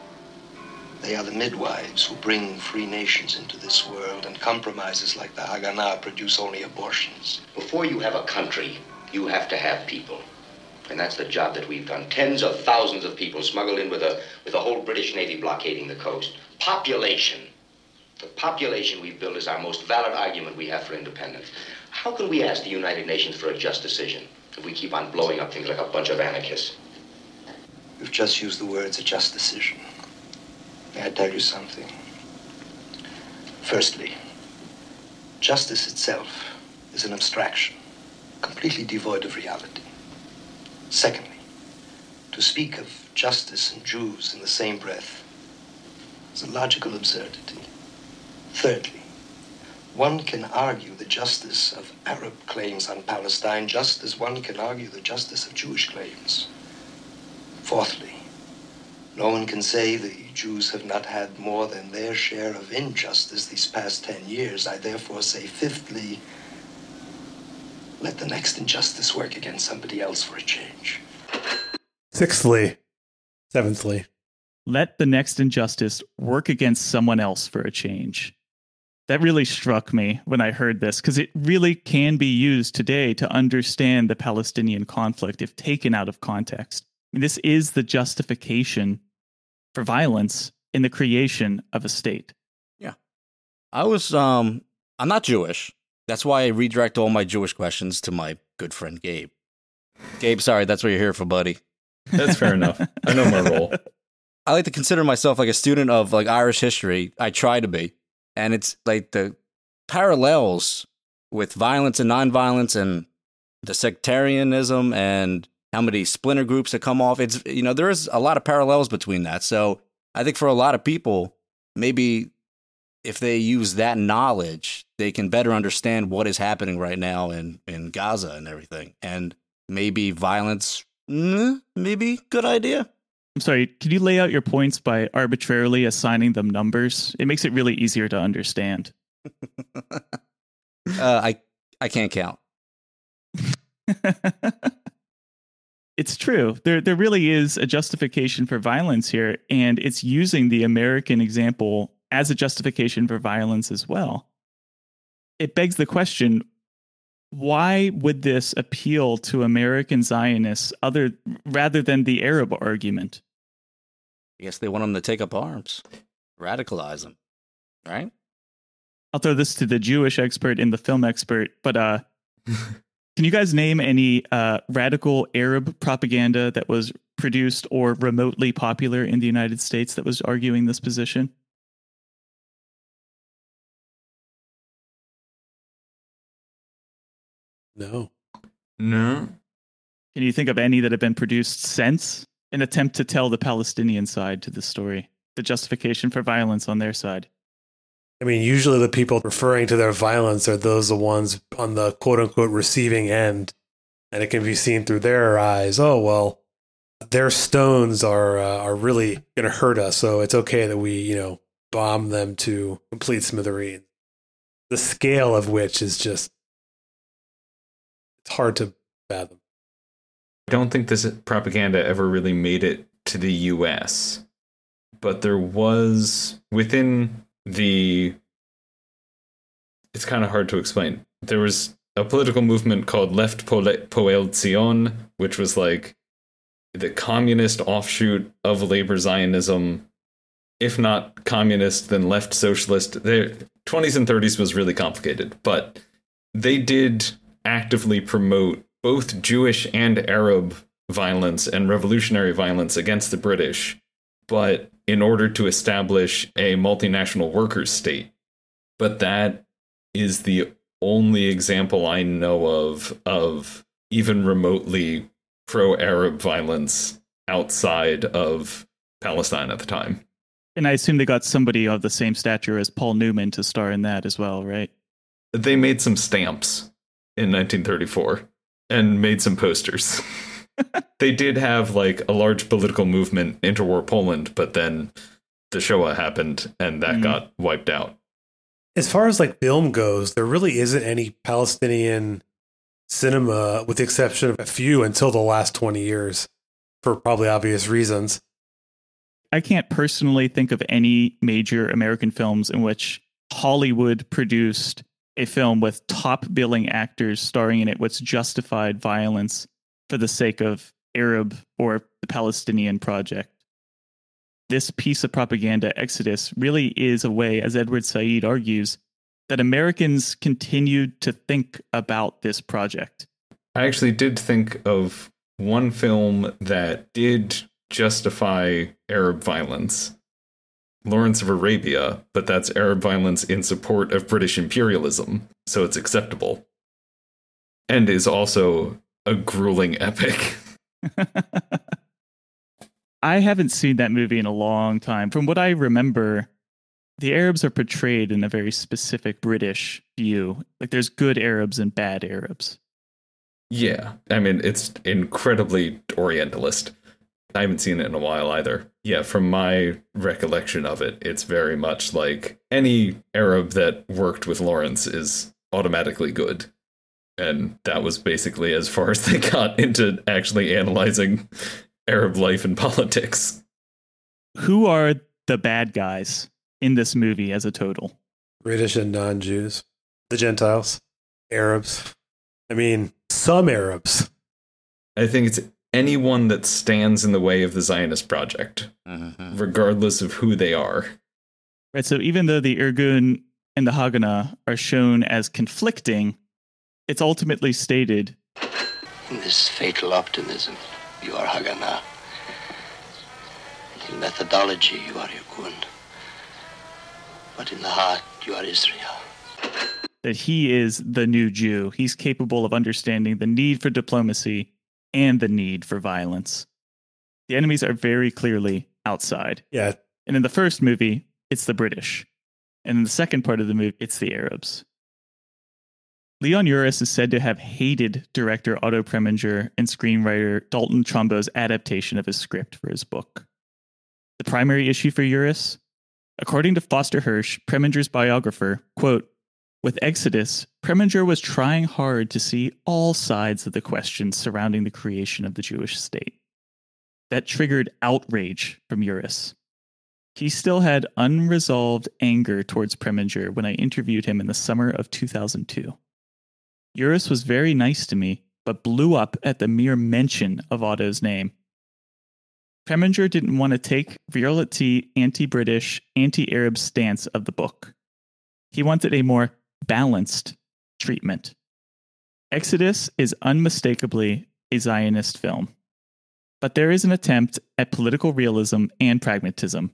They are the midwives who bring free nations into this world, and compromises like the Haganah produce only abortions. Before you have a country, you have to have people. And that's the job that we've done. Tens of thousands of people smuggled in with a, with the whole British Navy blockading the coast. Population. The population we've built is our most valid argument we have for independence. How can we ask the United Nations for a just decision if we keep on blowing up things like a bunch of anarchists? You've just used the words a just decision. May I tell you something? Firstly, justice itself is an abstraction, completely devoid of reality. Secondly, to speak of justice and Jews in the same breath is a logical absurdity. Thirdly, one can argue the justice of Arab claims on Palestine just as one can argue the justice of Jewish claims. Fourthly, no one can say the Jews have not had more than their share of injustice these past ten years. I therefore say, fifthly, let the next injustice work against somebody else for a change. Sixthly, seventhly, let the next injustice work against someone else for a change. That really struck me when I heard this because it really can be used today to understand the Palestinian conflict if taken out of context. I mean, this is the justification for violence in the creation of a state. Yeah. I was um I'm not Jewish. That's why I redirect all my Jewish questions to my good friend Gabe. Gabe, sorry, that's what you're here for, buddy. That's fair enough. I know my role. I like to consider myself like a student of like Irish history. I try to be. And it's like the parallels with violence and nonviolence and the sectarianism and how many splinter groups that come off. It's you know, there is a lot of parallels between that. So I think for a lot of people, maybe if they use that knowledge they can better understand what is happening right now in, in Gaza and everything. And maybe violence, mm, maybe good idea. I'm sorry, can you lay out your points by arbitrarily assigning them numbers? It makes it really easier to understand. uh, I I can't count. it's true. There there really is a justification for violence here, and it's using the American example as a justification for violence as well. It begs the question why would this appeal to American Zionists other rather than the Arab argument? I guess they want them to take up arms, radicalize them, right? I'll throw this to the Jewish expert and the film expert, but uh, can you guys name any uh, radical Arab propaganda that was produced or remotely popular in the United States that was arguing this position? No. No. Can you think of any that have been produced since an attempt to tell the Palestinian side to the story, the justification for violence on their side? I mean, usually the people referring to their violence are those the ones on the quote unquote receiving end, and it can be seen through their eyes. Oh well, their stones are uh, are really going to hurt us, so it's okay that we you know bomb them to complete smithereens. The scale of which is just it's hard to fathom. I don't think this propaganda ever really made it to the US, but there was within the. It's kind of hard to explain. There was a political movement called Left Poale Zion, which was like the communist offshoot of labor Zionism. If not communist, then left socialist. Their 20s and 30s was really complicated, but they did actively promote both Jewish and Arab violence and revolutionary violence against the British, but in order to establish a multinational workers' state. But that is the only example I know of of even remotely pro Arab violence outside of Palestine at the time. And I assume they got somebody of the same stature as Paul Newman to star in that as well, right? They made some stamps in 1934 and made some posters. they did have like a large political movement interwar Poland, but then the Shoah happened and that mm. got wiped out. As far as like film goes, there really isn't any Palestinian cinema with the exception of a few until the last 20 years for probably obvious reasons. I can't personally think of any major American films in which Hollywood produced a film with top billing actors starring in it what's justified violence for the sake of Arab or the Palestinian project. This piece of propaganda, Exodus, really is a way, as Edward Said argues, that Americans continued to think about this project. I actually did think of one film that did justify Arab violence Lawrence of Arabia, but that's Arab violence in support of British imperialism, so it's acceptable. And is also a grueling epic. I haven't seen that movie in a long time. From what I remember, the Arabs are portrayed in a very specific British view. Like there's good Arabs and bad Arabs. Yeah. I mean, it's incredibly Orientalist. I haven't seen it in a while either. Yeah, from my recollection of it, it's very much like any Arab that worked with Lawrence is automatically good. And that was basically as far as they got into actually analyzing Arab life and politics. Who are the bad guys in this movie as a total? British and non Jews, the Gentiles, Arabs. I mean, some Arabs. I think it's anyone that stands in the way of the Zionist project, mm-hmm. regardless of who they are. Right. So even though the Irgun and the Haganah are shown as conflicting, it's ultimately stated in this fatal optimism, you are Haganah. In methodology, you are Irgun. But in the heart, you are Israel. That he is the new Jew. He's capable of understanding the need for diplomacy and the need for violence. The enemies are very clearly outside. Yeah. And in the first movie, it's the British. And in the second part of the movie, it's the Arabs. Leon Uris is said to have hated director Otto Preminger and screenwriter Dalton Trumbo's adaptation of his script for his book. The primary issue for Uris? According to Foster Hirsch, Preminger's biographer, quote, with Exodus, Preminger was trying hard to see all sides of the questions surrounding the creation of the Jewish state. That triggered outrage from Uris. He still had unresolved anger towards Preminger when I interviewed him in the summer of 2002. Uris was very nice to me, but blew up at the mere mention of Otto's name. Preminger didn't want to take virulently anti British, anti Arab stance of the book. He wanted a more balanced treatment. Exodus is unmistakably a Zionist film, but there is an attempt at political realism and pragmatism.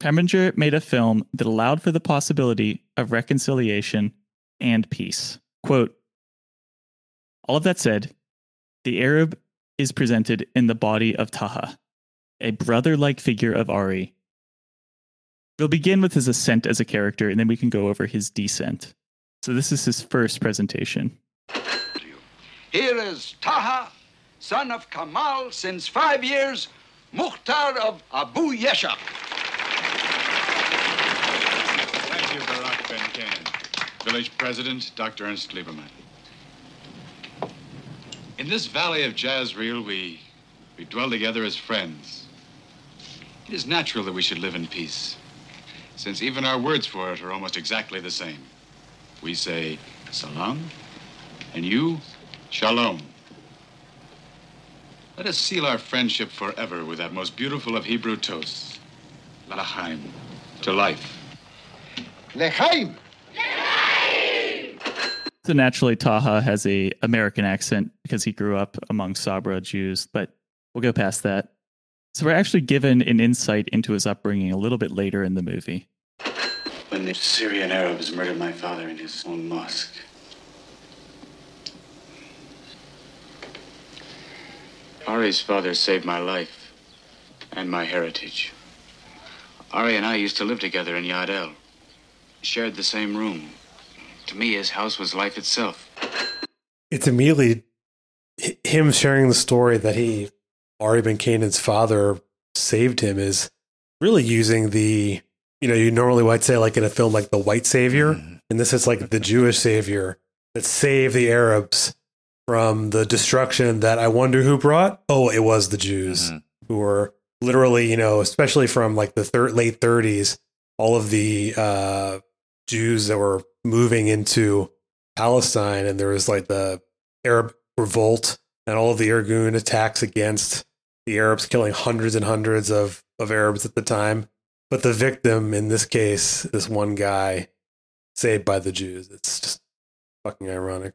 Preminger made a film that allowed for the possibility of reconciliation and peace. Quote, all of that said, the Arab is presented in the body of Taha, a brother like figure of Ari. We'll begin with his ascent as a character, and then we can go over his descent. So, this is his first presentation. Here is Taha, son of Kamal, since five years, Mukhtar of Abu Yesha. Thank you, Barak Ben Ken. Village President, Dr. Ernst Lieberman. In this valley of Jezreel, we, we dwell together as friends. It is natural that we should live in peace, since even our words for it are almost exactly the same. We say salam, and you, shalom. Let us seal our friendship forever with that most beautiful of Hebrew toasts, lachaim, to life. Lechaim! So naturally, Taha has a American accent because he grew up among Sabra Jews, but we'll go past that. So we're actually given an insight into his upbringing a little bit later in the movie. When the Syrian Arabs murdered my father in his own mosque, Ari's father saved my life and my heritage. Ari and I used to live together in Yad El, shared the same room. To me, his house was life itself. It's immediately him sharing the story that he, Ari Ben Canaan's father, saved him is really using the, you know, you normally might say like in a film like the white savior, and this is like the Jewish savior that saved the Arabs from the destruction that I wonder who brought. Oh, it was the Jews who were literally, you know, especially from like the thir- late 30s, all of the uh, Jews that were moving into Palestine, and there was like the Arab revolt and all of the Irgun attacks against the Arabs, killing hundreds and hundreds of, of Arabs at the time. But the victim in this case, this one guy, saved by the Jews. It's just fucking ironic.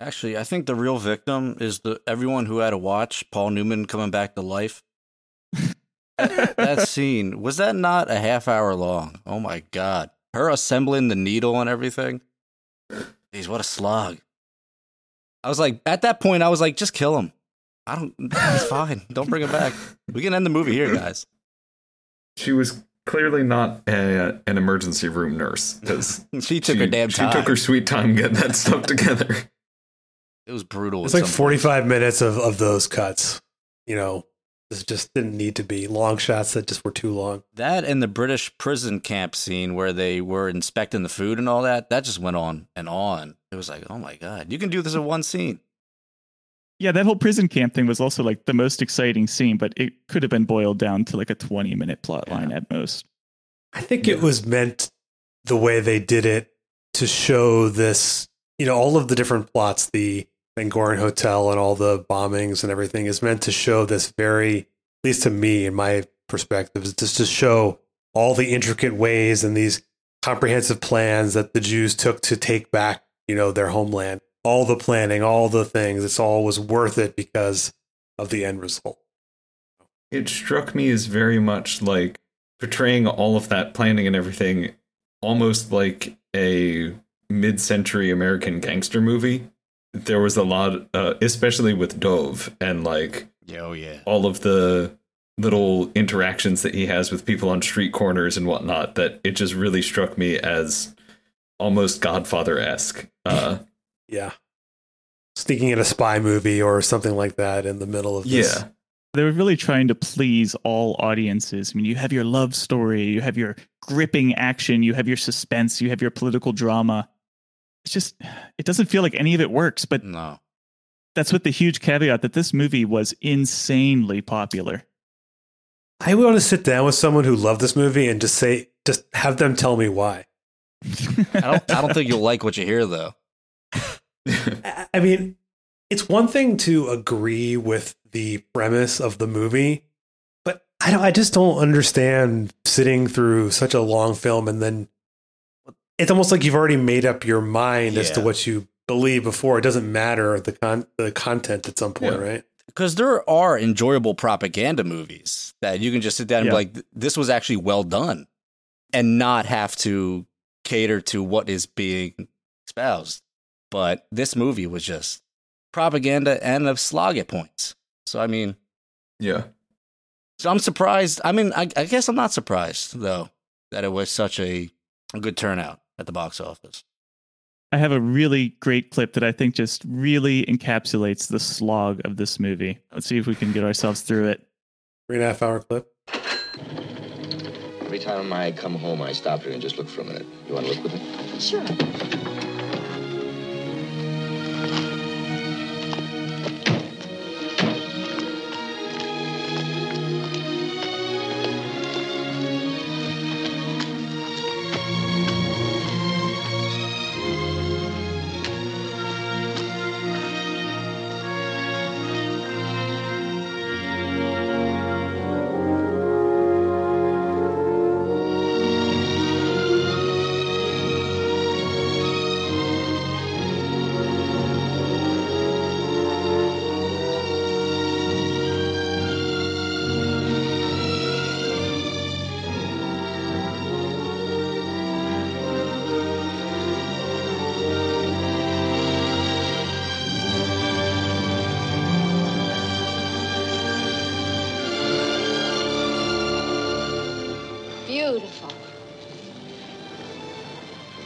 Actually, I think the real victim is the everyone who had to watch Paul Newman coming back to life. that scene was that not a half hour long? Oh my god, her assembling the needle and everything. Jeez, what a slog! I was like, at that point, I was like, just kill him. I don't. He's fine. Don't bring him back. We can end the movie here, guys. She was clearly not a, uh, an emergency room nurse because she took her damn time. She took her sweet time getting that stuff together. It was brutal. It's like some 45 minutes of, of those cuts. You know, this just didn't need to be long shots that just were too long. That and the British prison camp scene where they were inspecting the food and all that, that just went on and on. It was like, oh my God, you can do this in one scene. Yeah, that whole prison camp thing was also like the most exciting scene, but it could have been boiled down to like a 20 minute plot line at most. I think it was meant the way they did it to show this, you know, all of the different plots, the Ben Gurion Hotel and all the bombings and everything is meant to show this very, at least to me, in my perspective, is just to show all the intricate ways and these comprehensive plans that the Jews took to take back, you know, their homeland. All the planning, all the things, it's all was worth it because of the end result. It struck me as very much like portraying all of that planning and everything almost like a mid century American gangster movie. There was a lot, uh, especially with Dov and like oh yeah, all of the little interactions that he has with people on street corners and whatnot. That it just really struck me as almost Godfather esque. Uh, Yeah. Sneaking in a spy movie or something like that in the middle of this. Yeah. They were really trying to please all audiences. I mean, you have your love story, you have your gripping action, you have your suspense, you have your political drama. It's just, it doesn't feel like any of it works. But no, that's with the huge caveat that this movie was insanely popular. I want to sit down with someone who loved this movie and just say, just have them tell me why. I don't. I don't think you'll like what you hear though. I I mean, it's one thing to agree with the premise of the movie, but I don't. I just don't understand sitting through such a long film and then it's almost like you've already made up your mind as to what you believe before. It doesn't matter the con the content at some point, Yeah. right? Because there are enjoyable propaganda movies that you can just sit down and Yeah. be like, this was actually well done, and not have to cater to what is being espoused. But this movie was just propaganda and a slog at points. So I mean, Yeah. so I'm surprised. I mean, I, I guess I'm not surprised though that it was such a, a good turnout at the box office. I have a really great clip that I think just really encapsulates the slog of this movie. Let's see if we can get ourselves through it. Three and a half hour clip. Every time I come home, I stop here and just look for a minute. You want to look with me? Sure.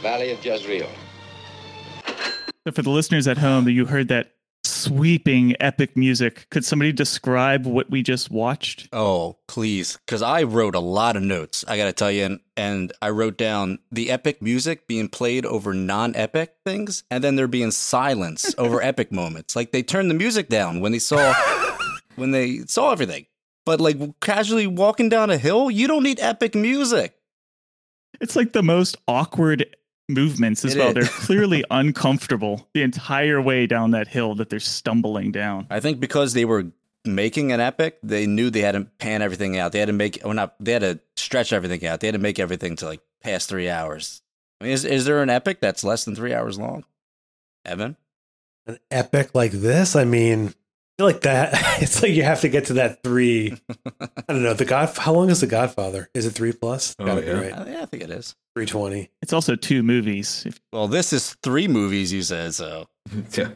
Valley of Jezreel. So for the listeners at home, that you heard that sweeping epic music, could somebody describe what we just watched? Oh, please. Because I wrote a lot of notes, I got to tell you. And, and I wrote down the epic music being played over non epic things, and then there being silence over epic moments. Like they turned the music down when they saw when they saw everything. But like casually walking down a hill, you don't need epic music. It's like the most awkward movements as It well. is. They're clearly uncomfortable the entire way down that hill that they're stumbling down. I think because they were making an epic, they knew they had to pan everything out. They had to make, or not, they had to stretch everything out. They had to make everything to like past three hours. I mean, is, is there an epic that's less than three hours long? Evan? An epic like this, I mean, I feel like that. It's like you have to get to that three. I don't know. The God. How long is the Godfather? Is it three plus? Oh, Gotta be yeah. right. Uh, yeah, I think it is. Three twenty. It's also two movies. Well, this is three movies, you said, so. Yeah.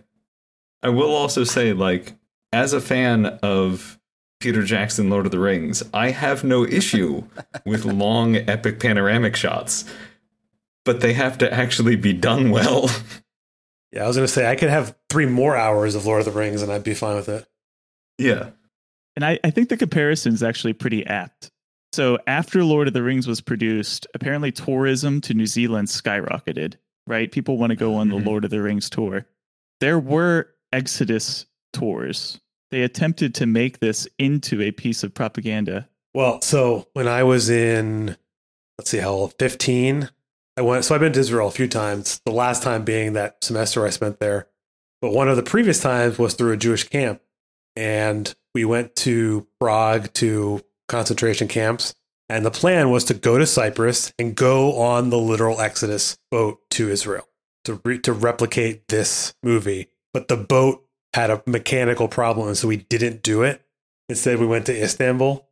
I will also say, like, as a fan of Peter Jackson, Lord of the Rings, I have no issue with long, epic panoramic shots, but they have to actually be done well. Yeah, I was gonna say I could have three more hours of Lord of the Rings and I'd be fine with it. yeah. And I, I think the comparison is actually pretty apt. So after Lord of the Rings was produced, apparently tourism to New Zealand skyrocketed, right? People want to go on the Mhm. Lord of the Rings tour. There were Exodus tours. They attempted to make this into a piece of propaganda. Well, so when I was in, let's see how old, 15, I went, so I've been to Israel a few times. The last time being that semester I spent there. But one of the previous times was through a Jewish camp. And we went to Prague to concentration camps. And the plan was to go to Cyprus and go on the literal Exodus boat to Israel to, re- to replicate this movie. But the boat had a mechanical problem. And so we didn't do it. Instead, we went to Istanbul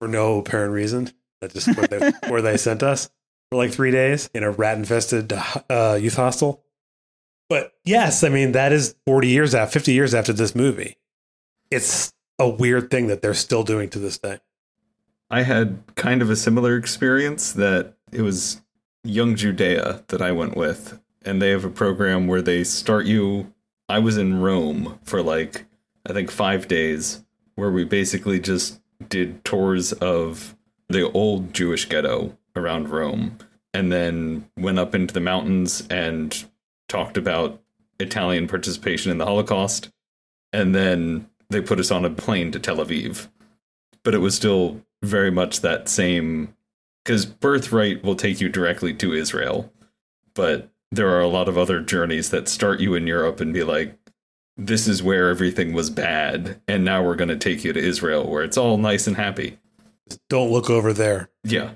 for no apparent reason. That's just where they, where they sent us for like three days in a rat infested uh, youth hostel. But yes, I mean, that is 40 years after, 50 years after this movie. It's a weird thing that they're still doing to this day. I had kind of a similar experience that it was Young Judaea that I went with. and they have a program where they start you. I was in Rome for like I think five days, where we basically just did tours of the old Jewish ghetto around Rome, and then went up into the mountains and talked about Italian participation in the Holocaust, and then they put us on a plane to Tel Aviv. But it was still very much that same because birthright will take you directly to Israel, but there are a lot of other journeys that start you in Europe and be like, this is where everything was bad, and now we're going to take you to Israel where it's all nice and happy. Don't look over there. Yeah,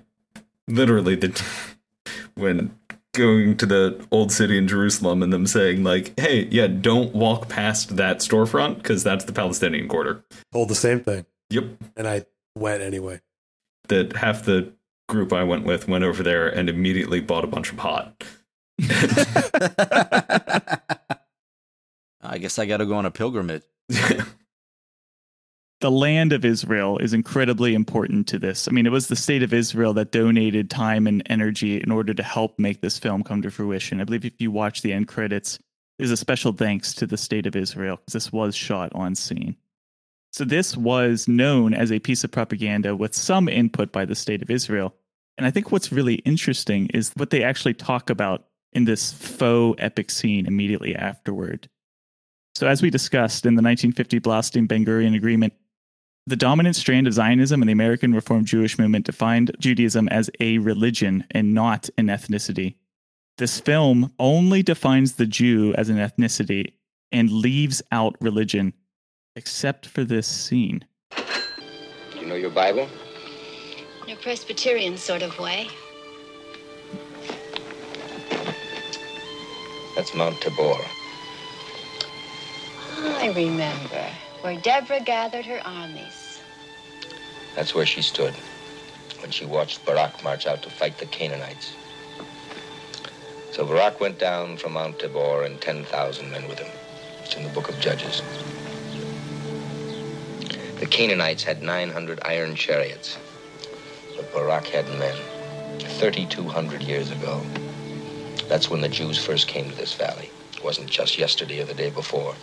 literally the when going to the old city in Jerusalem and them saying like, "Hey, yeah, don't walk past that storefront because that's the Palestinian quarter." Told the same thing. Yep. And I went anyway. That half the group I went with went over there and immediately bought a bunch of pot. I guess I got to go on a pilgrimage. the land of Israel is incredibly important to this. I mean, it was the state of Israel that donated time and energy in order to help make this film come to fruition. I believe if you watch the end credits, there's a special thanks to the state of Israel because this was shot on scene. So this was known as a piece of propaganda with some input by the state of Israel. And I think what's really interesting is what they actually talk about in this faux epic scene immediately afterward. So, as we discussed in the 1950 Blaustein Ben Gurion Agreement, the dominant strand of Zionism and the American Reform Jewish movement defined Judaism as a religion and not an ethnicity. This film only defines the Jew as an ethnicity and leaves out religion, except for this scene. You know your Bible? In a Presbyterian sort of way. That's Mount Tabor. Ah, I remember where Deborah gathered her armies. That's where she stood when she watched Barak march out to fight the Canaanites. So Barak went down from Mount Tabor and 10,000 men with him. It's in the book of Judges. The Canaanites had 900 iron chariots, but Barak had men 3,200 years ago. That's when the Jews first came to this valley. It wasn't just yesterday or the day before.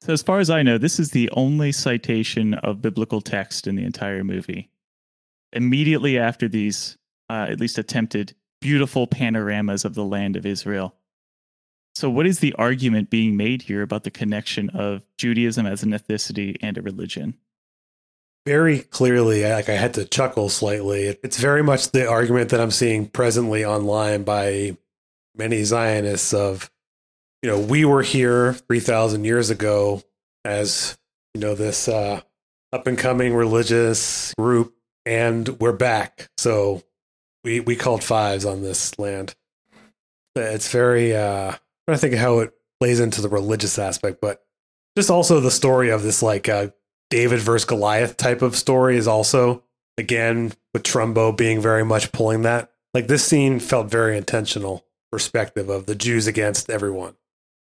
So, as far as I know, this is the only citation of biblical text in the entire movie. Immediately after these, uh, at least attempted, beautiful panoramas of the land of Israel. So, what is the argument being made here about the connection of Judaism as an ethnicity and a religion? Very clearly, like I had to chuckle slightly. It's very much the argument that I'm seeing presently online by many Zionists of you know, we were here 3,000 years ago as, you know, this uh, up and coming religious group, and we're back. So we, we called fives on this land. It's very, uh, to think how it plays into the religious aspect, but just also the story of this like uh, David versus Goliath type of story is also, again, with Trumbo being very much pulling that. Like this scene felt very intentional perspective of the Jews against everyone.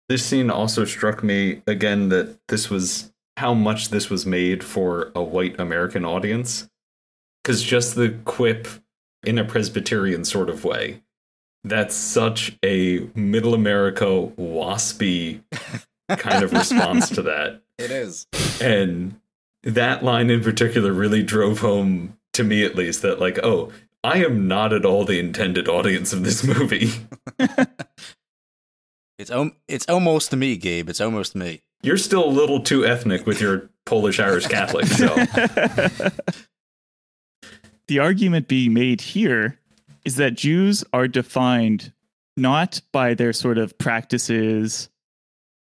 This scene also struck me again that this was how much this was made for a white American audience. Because just the quip in a Presbyterian sort of way, that's such a middle America waspy kind of response to that. It is. And that line in particular really drove home to me at least that like, oh, I am not at all the intended audience of this movie. It's om- it's almost me, Gabe. It's almost me. You're still a little too ethnic with your Polish Irish Catholic. So the argument being made here is that Jews are defined not by their sort of practices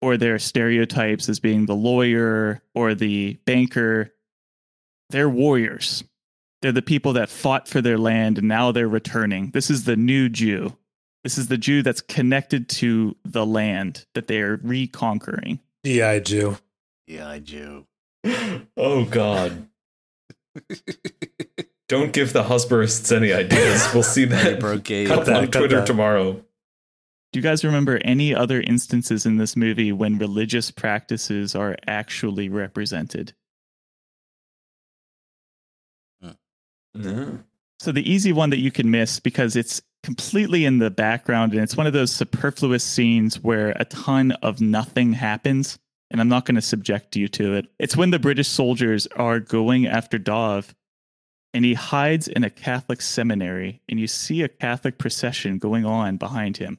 or their stereotypes as being the lawyer or the banker. They're warriors. They're the people that fought for their land and now they're returning. This is the new Jew. This is the Jew that's connected to the land that they are reconquering. GI Jew. GI Jew. oh God. Don't give the Hasbarists any ideas. We'll see that cut that, on Twitter that. tomorrow. Do you guys remember any other instances in this movie when religious practices are actually represented? Hmm. No. So the easy one that you can miss because it's completely in the background, and it's one of those superfluous scenes where a ton of nothing happens. And I'm not going to subject you to it. It's when the British soldiers are going after Dov, and he hides in a Catholic seminary, and you see a Catholic procession going on behind him.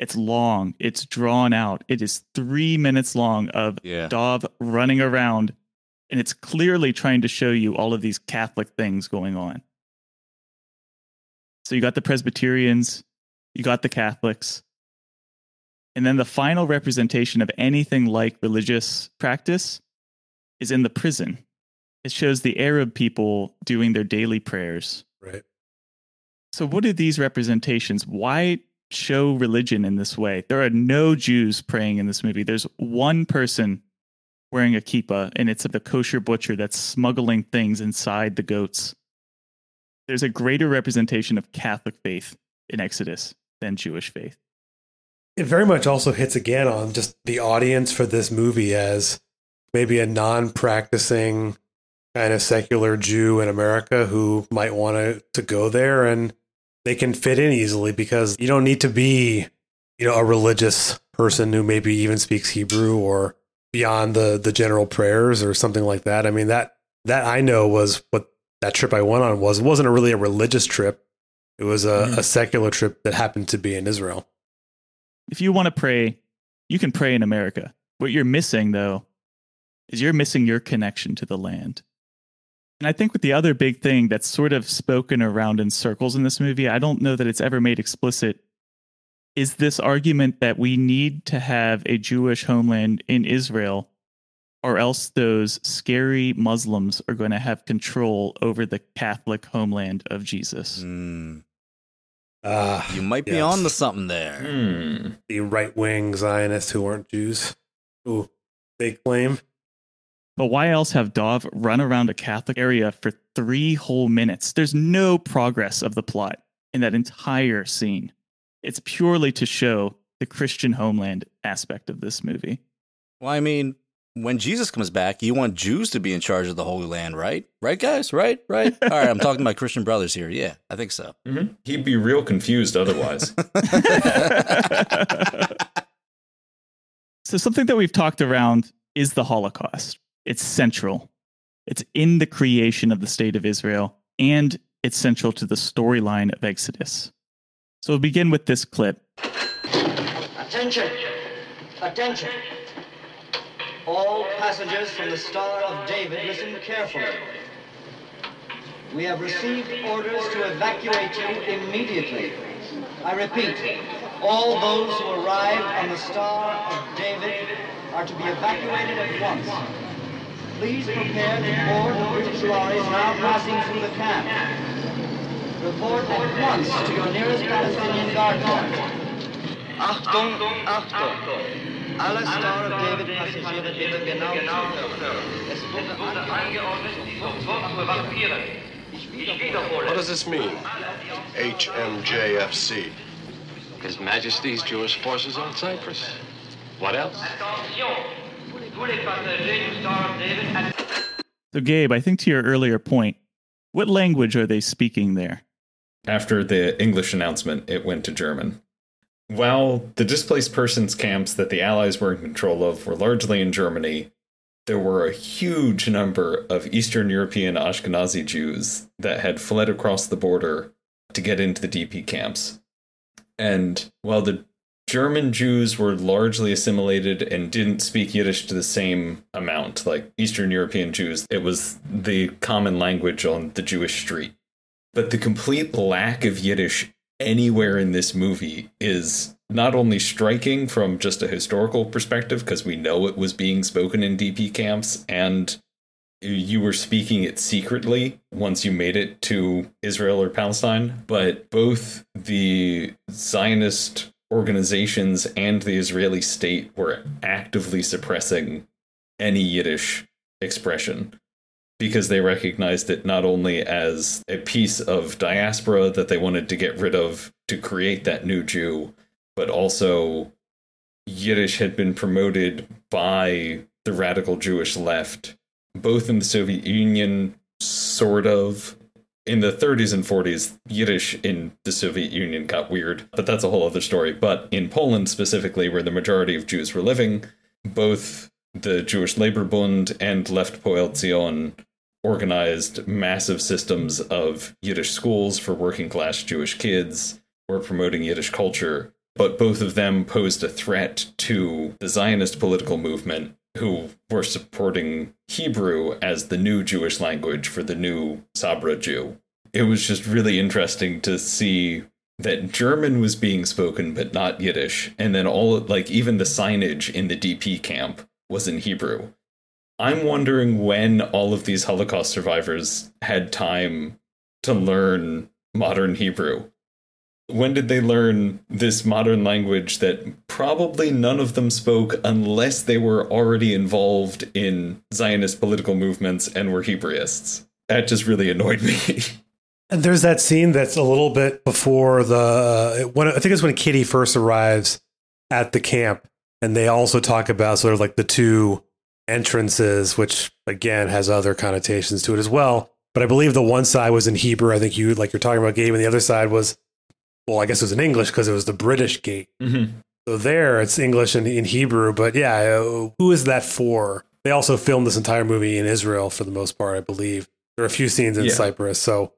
It's long, it's drawn out. It is three minutes long of Yeah. Dov running around, and it's clearly trying to show you all of these Catholic things going on. So you got the Presbyterians, you got the Catholics, and then the final representation of anything like religious practice is in the prison. It shows the Arab people doing their daily prayers. Right. So, what are these representations? Why show religion in this way? There are no Jews praying in this movie. There's one person wearing a kippah, and it's the kosher butcher that's smuggling things inside the goats. There's a greater representation of Catholic faith in Exodus than Jewish faith. It very much also hits again on just the audience for this movie as maybe a non practicing kind of secular Jew in America who might want to, to go there and they can fit in easily because you don't need to be, you know, a religious person who maybe even speaks Hebrew or beyond the the general prayers or something like that. I mean that that I know was what that trip I went on was. It wasn't a really a religious trip. It was a, Mhm. a secular trip that happened to be in Israel. If you want to pray, you can pray in America. What you're missing, though, is you're missing your connection to the land. And I think with the other big thing that's sort of spoken around in circles in this movie, I don't know that it's ever made explicit, is this argument that we need to have a Jewish homeland in Israel, or else those scary Muslims are going to have control over the Catholic homeland of Jesus. Ah, you might be yes. on to something there. Hmm. The right wing Zionists who aren't Jews. Ooh, they claim. But why else have Dov run around a Catholic area for three whole minutes? There's no progress of the plot in that entire scene. It's purely to show the Christian homeland aspect of this movie. Well, I mean, when Jesus comes back, you want Jews to be in charge of the Holy Land, right? Right, guys? Right? Right? All right, I'm talking to my Christian brothers here. Yeah, I think so. Mhm. He'd be real confused otherwise. So, something that we've talked around is the Holocaust. It's central, it's in the creation of the state of Israel, and it's central to the storyline of Exodus. So, we'll begin with this clip. Attention! Attention! All passengers from the Star of David, listen carefully. We have received orders to evacuate you immediately. I repeat, all those who arrived on the Star of David are to be evacuated at once. Please prepare to board the British lorries now passing through the camp. Report at once to your nearest Palestinian guard point. Achtung, Achtung! Alle Star of David Passagiere bitte genau zuhören. Es wurde angeordnet, die sofort zu evakuieren. Ich wiederhole. What does this mean? HMJFC. His Majesty's Jewish forces on Cyprus. What else? So, Gabe, I think to your earlier point, what language are they speaking there? After the English announcement, it went to German. While the displaced persons camps that the Allies were in control of were largely in Germany, there were a huge number of Eastern European Ashkenazi Jews that had fled across the border to get into the DP camps. And while the German Jews were largely assimilated and didn't speak Yiddish to the same amount, like Eastern European Jews, it was the common language on the Jewish street. But the complete lack of Yiddish anywhere in this movie is not only striking from just a historical perspective, because we know it was being spoken in DP camps and you were speaking it secretly once you made it to Israel or Palestine, but both the Zionist organizations and the Israeli state were actively suppressing any Yiddish expression because they recognized it not only as a piece of diaspora that they wanted to get rid of to create that new Jew, but also Yiddish had been promoted by the radical Jewish left, both in the Soviet Union, sort of, in the 30s and 40s, Yiddish in the Soviet Union got weird, but that's a whole other story. But in Poland specifically, where the majority of Jews were living, both the Jewish Labor Bund and Left Poale Zion organized massive systems of Yiddish schools for working class Jewish kids, were promoting Yiddish culture, but both of them posed a threat to the Zionist political movement who were supporting Hebrew as the new Jewish language for the new Sabra Jew. It was just really interesting to see that German was being spoken but not Yiddish, and then all like even the signage in the DP camp was in Hebrew. I'm wondering when all of these Holocaust survivors had time to learn modern Hebrew. When did they learn this modern language that probably none of them spoke unless they were already involved in Zionist political movements and were Hebraists? That just really annoyed me. And there's that scene that's a little bit before the uh, when I think it's when Kitty first arrives at the camp, and they also talk about sort of like the two entrances, which again has other connotations to it as well. But I believe the one side was in Hebrew. I think you like you're talking about Gabe, and the other side was, well, I guess it was in English because it was the British gate. Mm-hmm. So there, it's English and in Hebrew. But yeah, uh, who is that for? They also filmed this entire movie in Israel for the most part, I believe. There are a few scenes in Yeah. Cyprus, so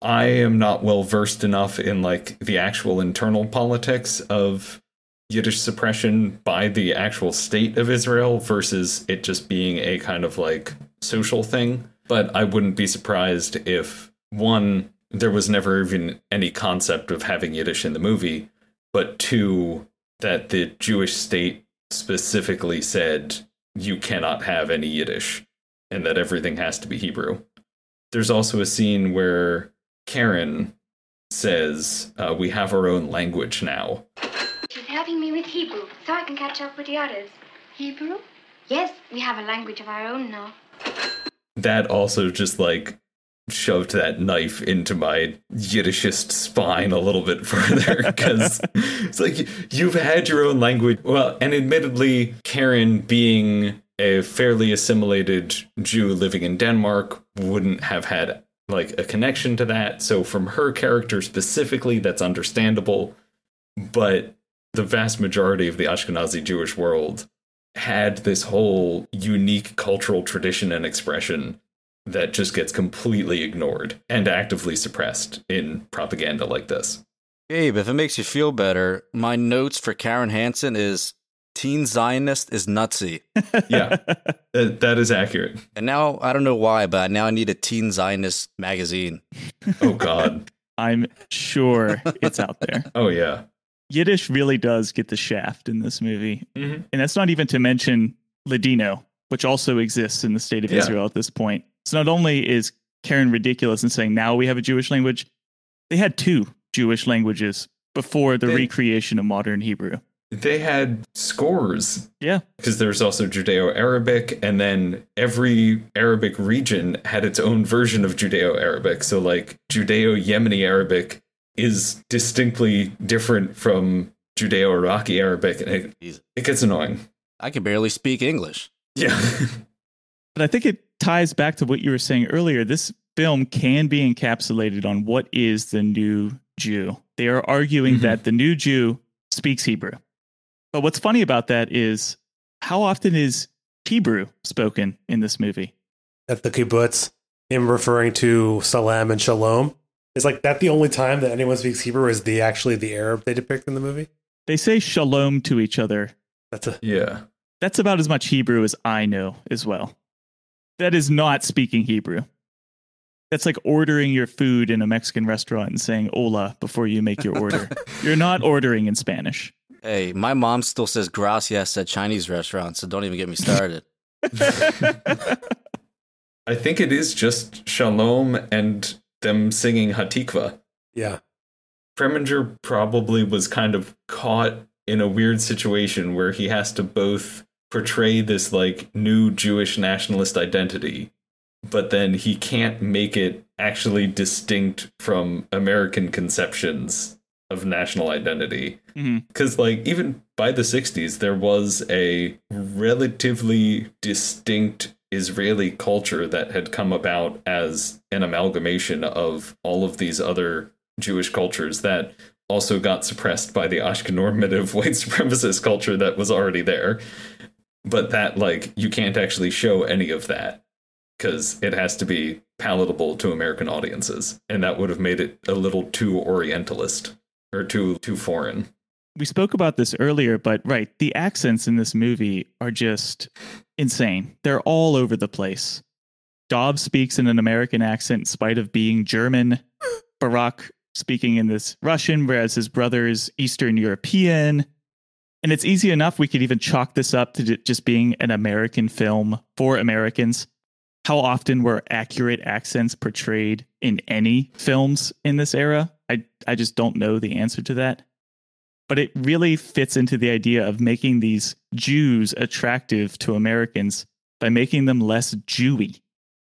I am not well versed enough in like the actual internal politics of Yiddish suppression by the actual state of Israel versus it just being a kind of like social thing. But I wouldn't be surprised if one, there was never even any concept of having Yiddish in the movie, but two, that the Jewish state specifically said you cannot have any Yiddish and that everything has to be Hebrew. There's also a scene where Karen says, uh, We have our own language now. She's helping me with Hebrew, so I can catch up with the others. Hebrew? Yes, we have a language of our own now. That also just like shoved that knife into my Yiddishist spine a little bit further because it's like you've had your own language. Well, and admittedly, Karen being a fairly assimilated Jew living in Denmark wouldn't have had like a connection to that. So, from her character specifically, that's understandable. But the vast majority of the Ashkenazi Jewish world had this whole unique cultural tradition and expression that just gets completely ignored and actively suppressed in propaganda like this. Gabe, if it makes you feel better, my notes for Karen Hansen is teen Zionist is nutsy. yeah, that, that is accurate. And now I don't know why, but now I need a teen Zionist magazine. Oh God. I'm sure it's out there. Oh yeah. Yiddish really does get the shaft in this movie. Mhm. And that's not even to mention Ladino, which also exists in the state of Yeah. Israel at this point. So not only is Karen ridiculous in saying now we have a Jewish language, they had two Jewish languages before the They- recreation of modern Hebrew. They had scores. Yeah. Because there's also Judeo Arabic, and then every Arabic region had its own version of Judeo Arabic. So, like, Judeo Yemeni Arabic is distinctly different from Judeo Iraqi Arabic, and it, it gets annoying. I can barely speak English. Yeah. But I think it ties back to what you were saying earlier. This film can be encapsulated on what is the new Jew. They are arguing Mhm. that the new Jew speaks Hebrew. But what's funny about that is how often is Hebrew spoken in this movie? at the kibbutz, him referring to salam and shalom. Is like that the only time that anyone speaks Hebrew is the actually the Arab they depict in the movie? They say shalom to each other. That's a Yeah. That's about as much Hebrew as I know as well. That is not speaking Hebrew. That's like ordering your food in a Mexican restaurant and saying hola before you make your order. You're not ordering in Spanish. Hey, my mom still says gracias at Chinese restaurants, so don't even get me started. I think it is just Shalom and them singing Hatikva. yeah. Preminger probably was kind of caught in a weird situation where he has to both portray this like new Jewish nationalist identity, but then he can't make it actually distinct from American conceptions of national identity. Mm-hmm. Because, like, even by the 60s, there was a relatively distinct Israeli culture that had come about as an amalgamation of all of these other Jewish cultures that also got suppressed by the Ashkenormative white supremacist culture that was already there. But that, like, you can't actually show any of that because it has to be palatable to American audiences. And that would have made it a little too Orientalist or too too foreign. We spoke about this earlier, but right, the accents in this movie are just insane. They're all over the place. Dobbs speaks in an American accent in spite of being German. Barak speaking in this Russian, whereas his brother is Eastern European. And it's easy enough. We could even chalk this up to just being an American film for Americans. How often were accurate accents portrayed in any films in this era? I, I just don't know the answer to that. But it really fits into the idea of making these Jews attractive to Americans by making them less Jewy.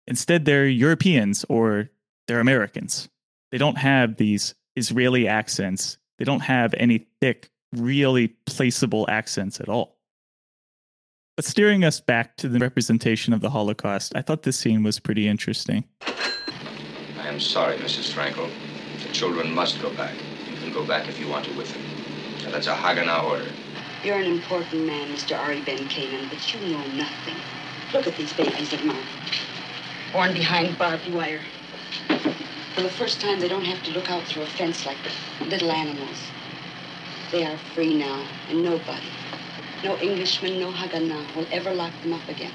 Instead, they're Europeans or they're Americans. They don't have these Israeli accents. They don't have any thick, really placeable accents at all. But steering us back to the representation of the Holocaust, I thought this scene was pretty interesting. I am sorry, Mrs. Frankel. The children must go back. You can go back if you want to with them. Now, that's a Haganah order. You're an important man, Mr. Ari Ben Canaan, but you know nothing. Look at these babies of mine. Born behind barbed wire. For the first time, they don't have to look out through a fence like little animals. They are free now, and nobody, no Englishman, no Haganah, will ever lock them up again.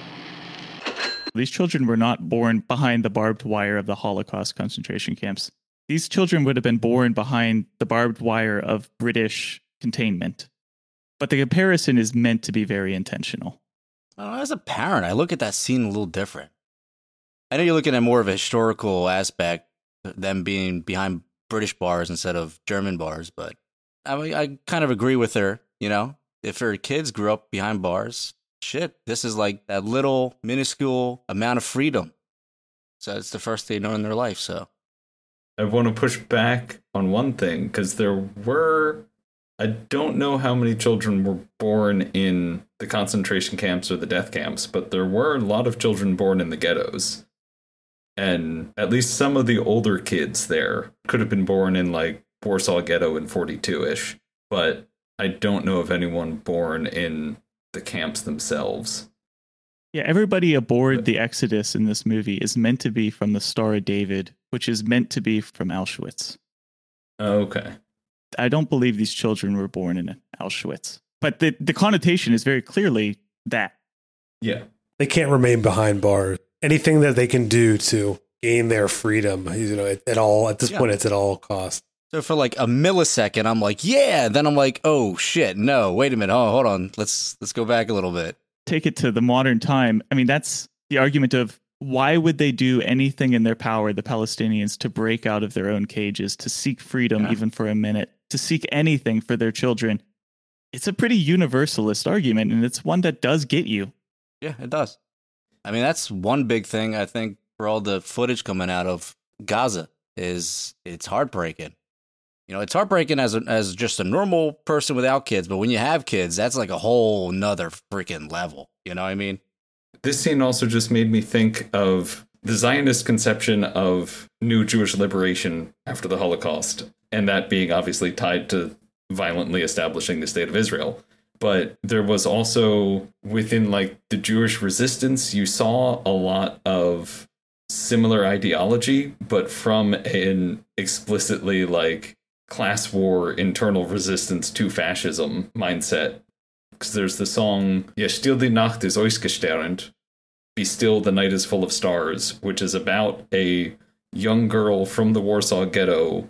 These children were not born behind the barbed wire of the Holocaust concentration camps. These children would have been born behind the barbed wire of British containment. But the comparison is meant to be very intentional. Well, as a parent, I look at that scene a little different. I know you're looking at more of a historical aspect, them being behind British bars instead of German bars, but I I kind of agree with her. You know, if her kids grew up behind bars, shit, this is like that little minuscule amount of freedom. So it's the first they know in their life. So I want to push back on one thing because there were, I don't know how many children were born in the concentration camps or the death camps, but there were a lot of children born in the ghettos. And at least some of the older kids there could have been born in like Warsaw Ghetto in 42 ish. But I don't know of anyone born in the camps themselves. Yeah, everybody aboard the Exodus in this movie is meant to be from the Star of David, which is meant to be from Auschwitz. Oh, okay. I don't believe these children were born in Auschwitz. But the, the connotation is very clearly that. Yeah. They can't remain behind bars. Anything that they can do to gain their freedom, you know, at, at all at this Yeah. point, it's at all cost. So for like a millisecond, I'm like, yeah. Then I'm like, oh shit, no, wait a minute. Oh, hold on. Let's let's go back a little bit. Take it to the modern time. I mean, that's the argument of why would they do anything in their power, the Palestinians, to break out of their own cages, to seek freedom Yeah. even for a minute, to seek anything for their children? It's a pretty universalist argument, and it's one that does get you. Yeah, it does. I mean, that's one big thing I think for all the footage coming out of Gaza is it's heartbreaking. You know, it's heartbreaking as a, as just a normal person without kids, but when you have kids, that's like a whole nother freaking level. You know what I mean? This scene also just made me think of the Zionist conception of new Jewish liberation after the Holocaust, and that being obviously tied to violently establishing the state of Israel. But there was also within like the Jewish resistance, you saw a lot of similar ideology, but from an explicitly like class war, internal resistance to fascism mindset. Because there's the song Ja still die Nacht ist Be Still the Night is Full of Stars, which is about a young girl from the Warsaw Ghetto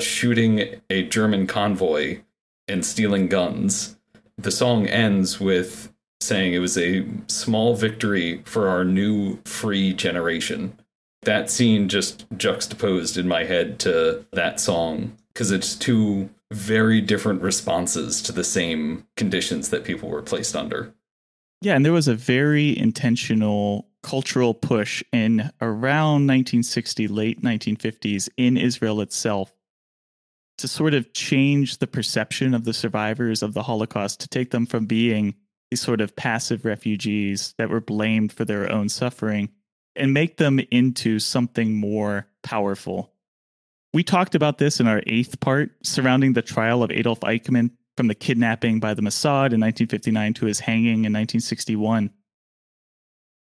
shooting a German convoy and stealing guns. The song ends with saying it was a small victory for our new free generation. That scene just juxtaposed in my head to that song because it's two very different responses to the same conditions that people were placed under. Yeah, and there was a very intentional cultural push in around 1960, late 1950s in Israel itself to sort of change the perception of the survivors of the Holocaust, to take them from being these sort of passive refugees that were blamed for their own suffering and make them into something more powerful. We talked about this in our eighth part surrounding the trial of Adolf Eichmann from the kidnapping by the Mossad in 1959 to his hanging in 1961.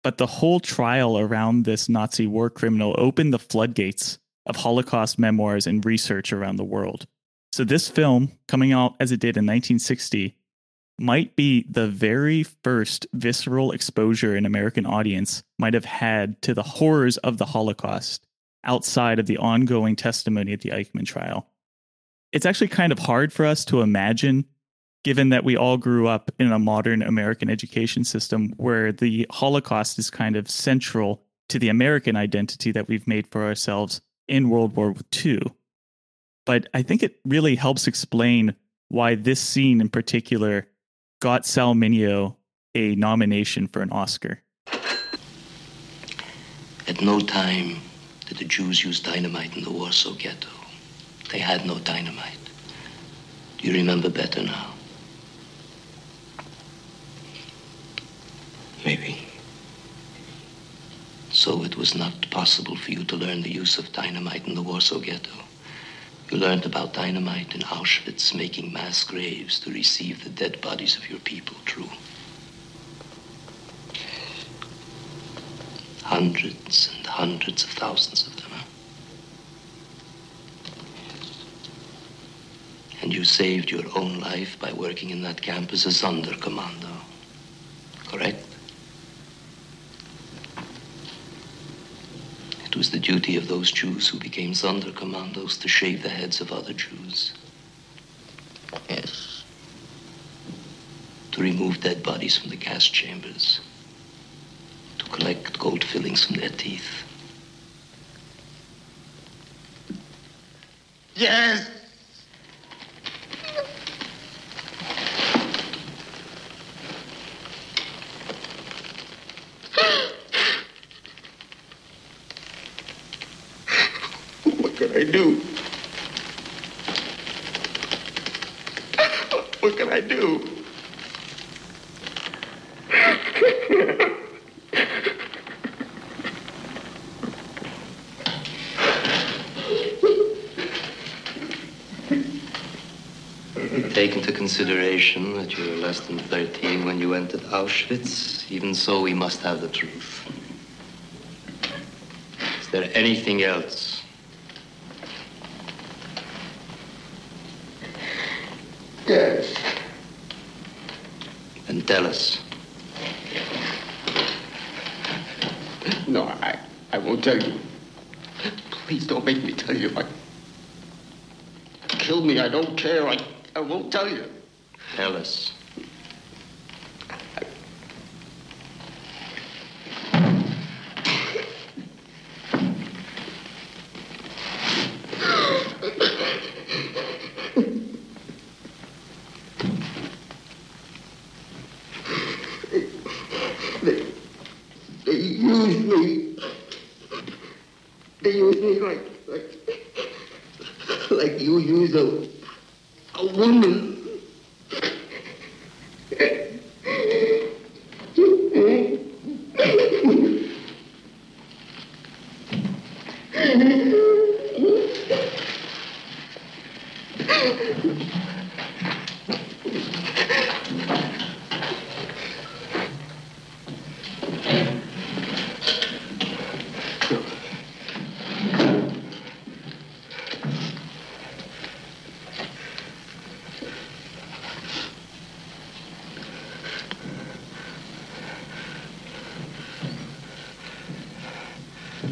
But the whole trial around this Nazi war criminal opened the floodgates of Holocaust memoirs and research around the world. So, this film, coming out as it did in 1960, might be the very first visceral exposure an American audience might have had to the horrors of the Holocaust outside of the ongoing testimony at the Eichmann trial. It's actually kind of hard for us to imagine, given that we all grew up in a modern American education system where the Holocaust is kind of central to the American identity that we've made for ourselves in World War II. But I think it really helps explain why this scene in particular got Sal Mineo a nomination for an Oscar. At no time did the Jews use dynamite in the Warsaw Ghetto. They had no dynamite. Do you remember better now? Maybe. So it was not possible for you to learn the use of dynamite in the Warsaw Ghetto. You learned about dynamite in Auschwitz, making mass graves to receive the dead bodies of your people, true. Hundreds and hundreds of thousands of them. And you saved your own life by working in that camp as a Sonderkommando. Correct? It was the duty of those Jews who became Sonderkommandos to shave the heads of other Jews. Yes. To remove dead bodies from the gas chambers. To collect gold fillings from their teeth. Yes. What can I do? Thirteen, when you entered Auschwitz. Even so, we must have the truth. Is there anything else? Yes. Then tell us. No, I, I won't tell you. Please don't make me tell you. I, kill me. I don't care. I, I won't tell you.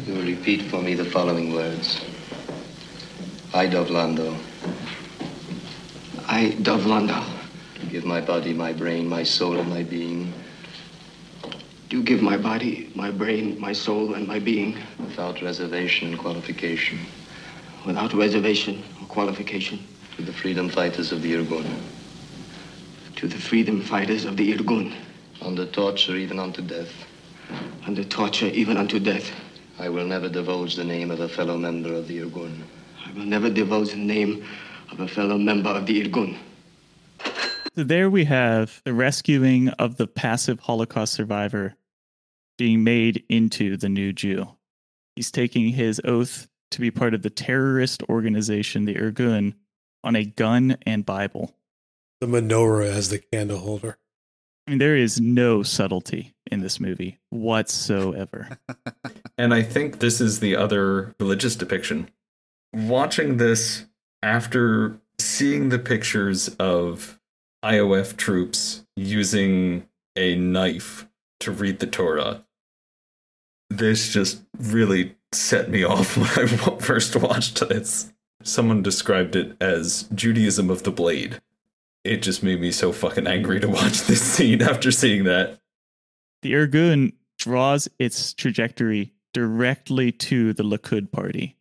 You will repeat for me the following words. I, Dov Landau, I, Dov Landau, give my body, my brain, my soul, and my being. Do give my body, my brain, my soul, and my being. Without reservation and qualification. Without reservation or qualification. To the freedom fighters of the Irgun, to the freedom fighters of the Irgun, under torture even unto death. under torture even unto death. I will never divulge the name of a fellow member of the Irgun. I will never divulge the name of a fellow member of the Irgun. So there we have the rescuing of the passive Holocaust survivor being made into the new Jew. He's taking his oath to be part of the terrorist organization, the Irgun, on a gun and Bible. The menorah as the candle holder. I mean, there is no subtlety in this movie whatsoever. And I think this is the other religious depiction. Watching this after seeing the pictures of IOF troops using a knife to read the Torah, this just really set me off when I first watched this. Someone described it as Judaism of the blade. It just made me so fucking angry to watch this scene after seeing that. The Irgun draws its trajectory directly to the Likud party.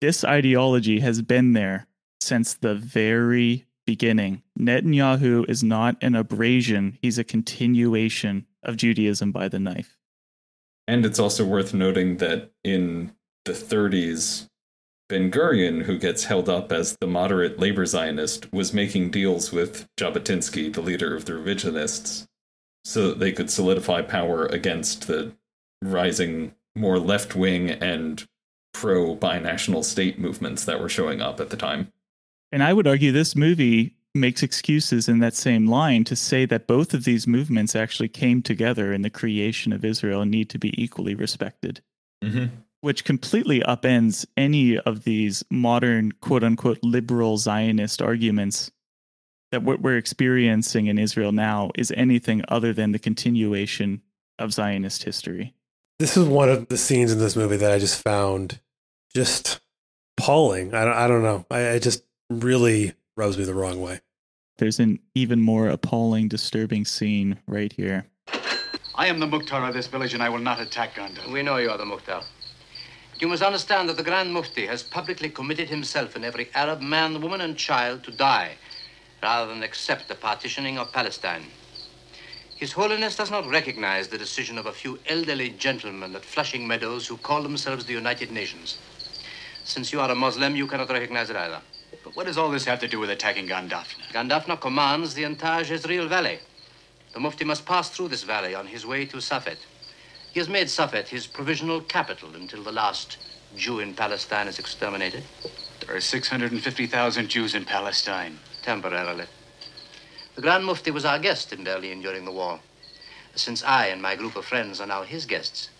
This ideology has been there since the very beginning. Netanyahu is not an abrasion, he's a continuation of Judaism by the knife. And it's also worth noting that in the 30s, Ben Gurion, who gets held up as the moderate labor Zionist, was making deals with Jabotinsky, the leader of the revisionists, so that they could solidify power against the rising, more left wing and pro binational state movements that were showing up at the time. And I would argue this movie makes excuses in that same line to say that both of these movements actually came together in the creation of Israel and need to be equally respected. Mm-hmm. Which completely upends any of these modern, quote unquote, liberal Zionist arguments that what we're experiencing in Israel now is anything other than the continuation of Zionist history. This is one of the scenes in this movie that I just found just appalling. I don't, I don't know. I, I just really rubs me the wrong way. There's an even more appalling, disturbing scene right here. I am the Mukhtar of this village and I will not attack Gonda. We know you are the Mukhtar. You must understand that the Grand Mufti has publicly committed himself and every Arab man, woman, and child to die rather than accept the partitioning of Palestine. His Holiness does not recognize the decision of a few elderly gentlemen at Flushing Meadows who call themselves the United Nations. Since you are a Muslim, you cannot recognize it either. But what does all this have to do with attacking Gan Dafna? Gandafna commands the entire Jezreel Valley. The Mufti must pass through this valley on his way to Safed. He has made Safed his provisional capital until the last Jew in Palestine is exterminated. There are 650,000 Jews in Palestine. Temporarily. The Grand Mufti was our guest in Berlin during the war. Since I and my group of friends are now his guests,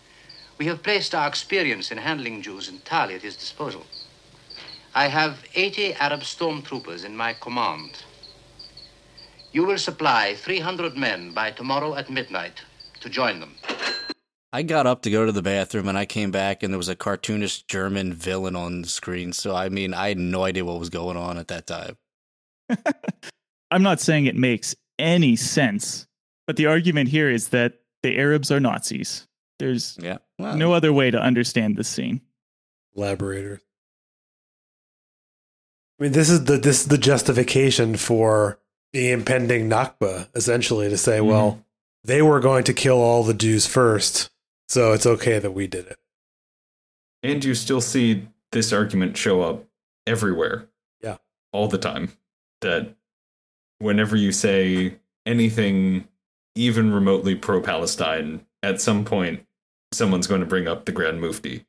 we have placed our experience in handling Jews entirely at his disposal. I have 80 Arab stormtroopers in my command. You will supply 300 men by tomorrow at midnight to join them. I got up to go to the bathroom and I came back and there was a cartoonish German villain on the screen. So, I mean, I had no idea what was going on at that time. I'm not saying it makes any sense, but the argument here is that the Arabs are Nazis. There's yeah. well, no other way to understand this scene. Collaborators. I mean, this is the this is the justification for the impending Nakba, essentially, to say, mm-hmm. well, they were going to kill all the Jews first, so it's okay that we did it. And you still see this argument show up everywhere. Yeah. All the time. That whenever you say anything even remotely pro Palestine, at some point someone's going to bring up the Grand Mufti.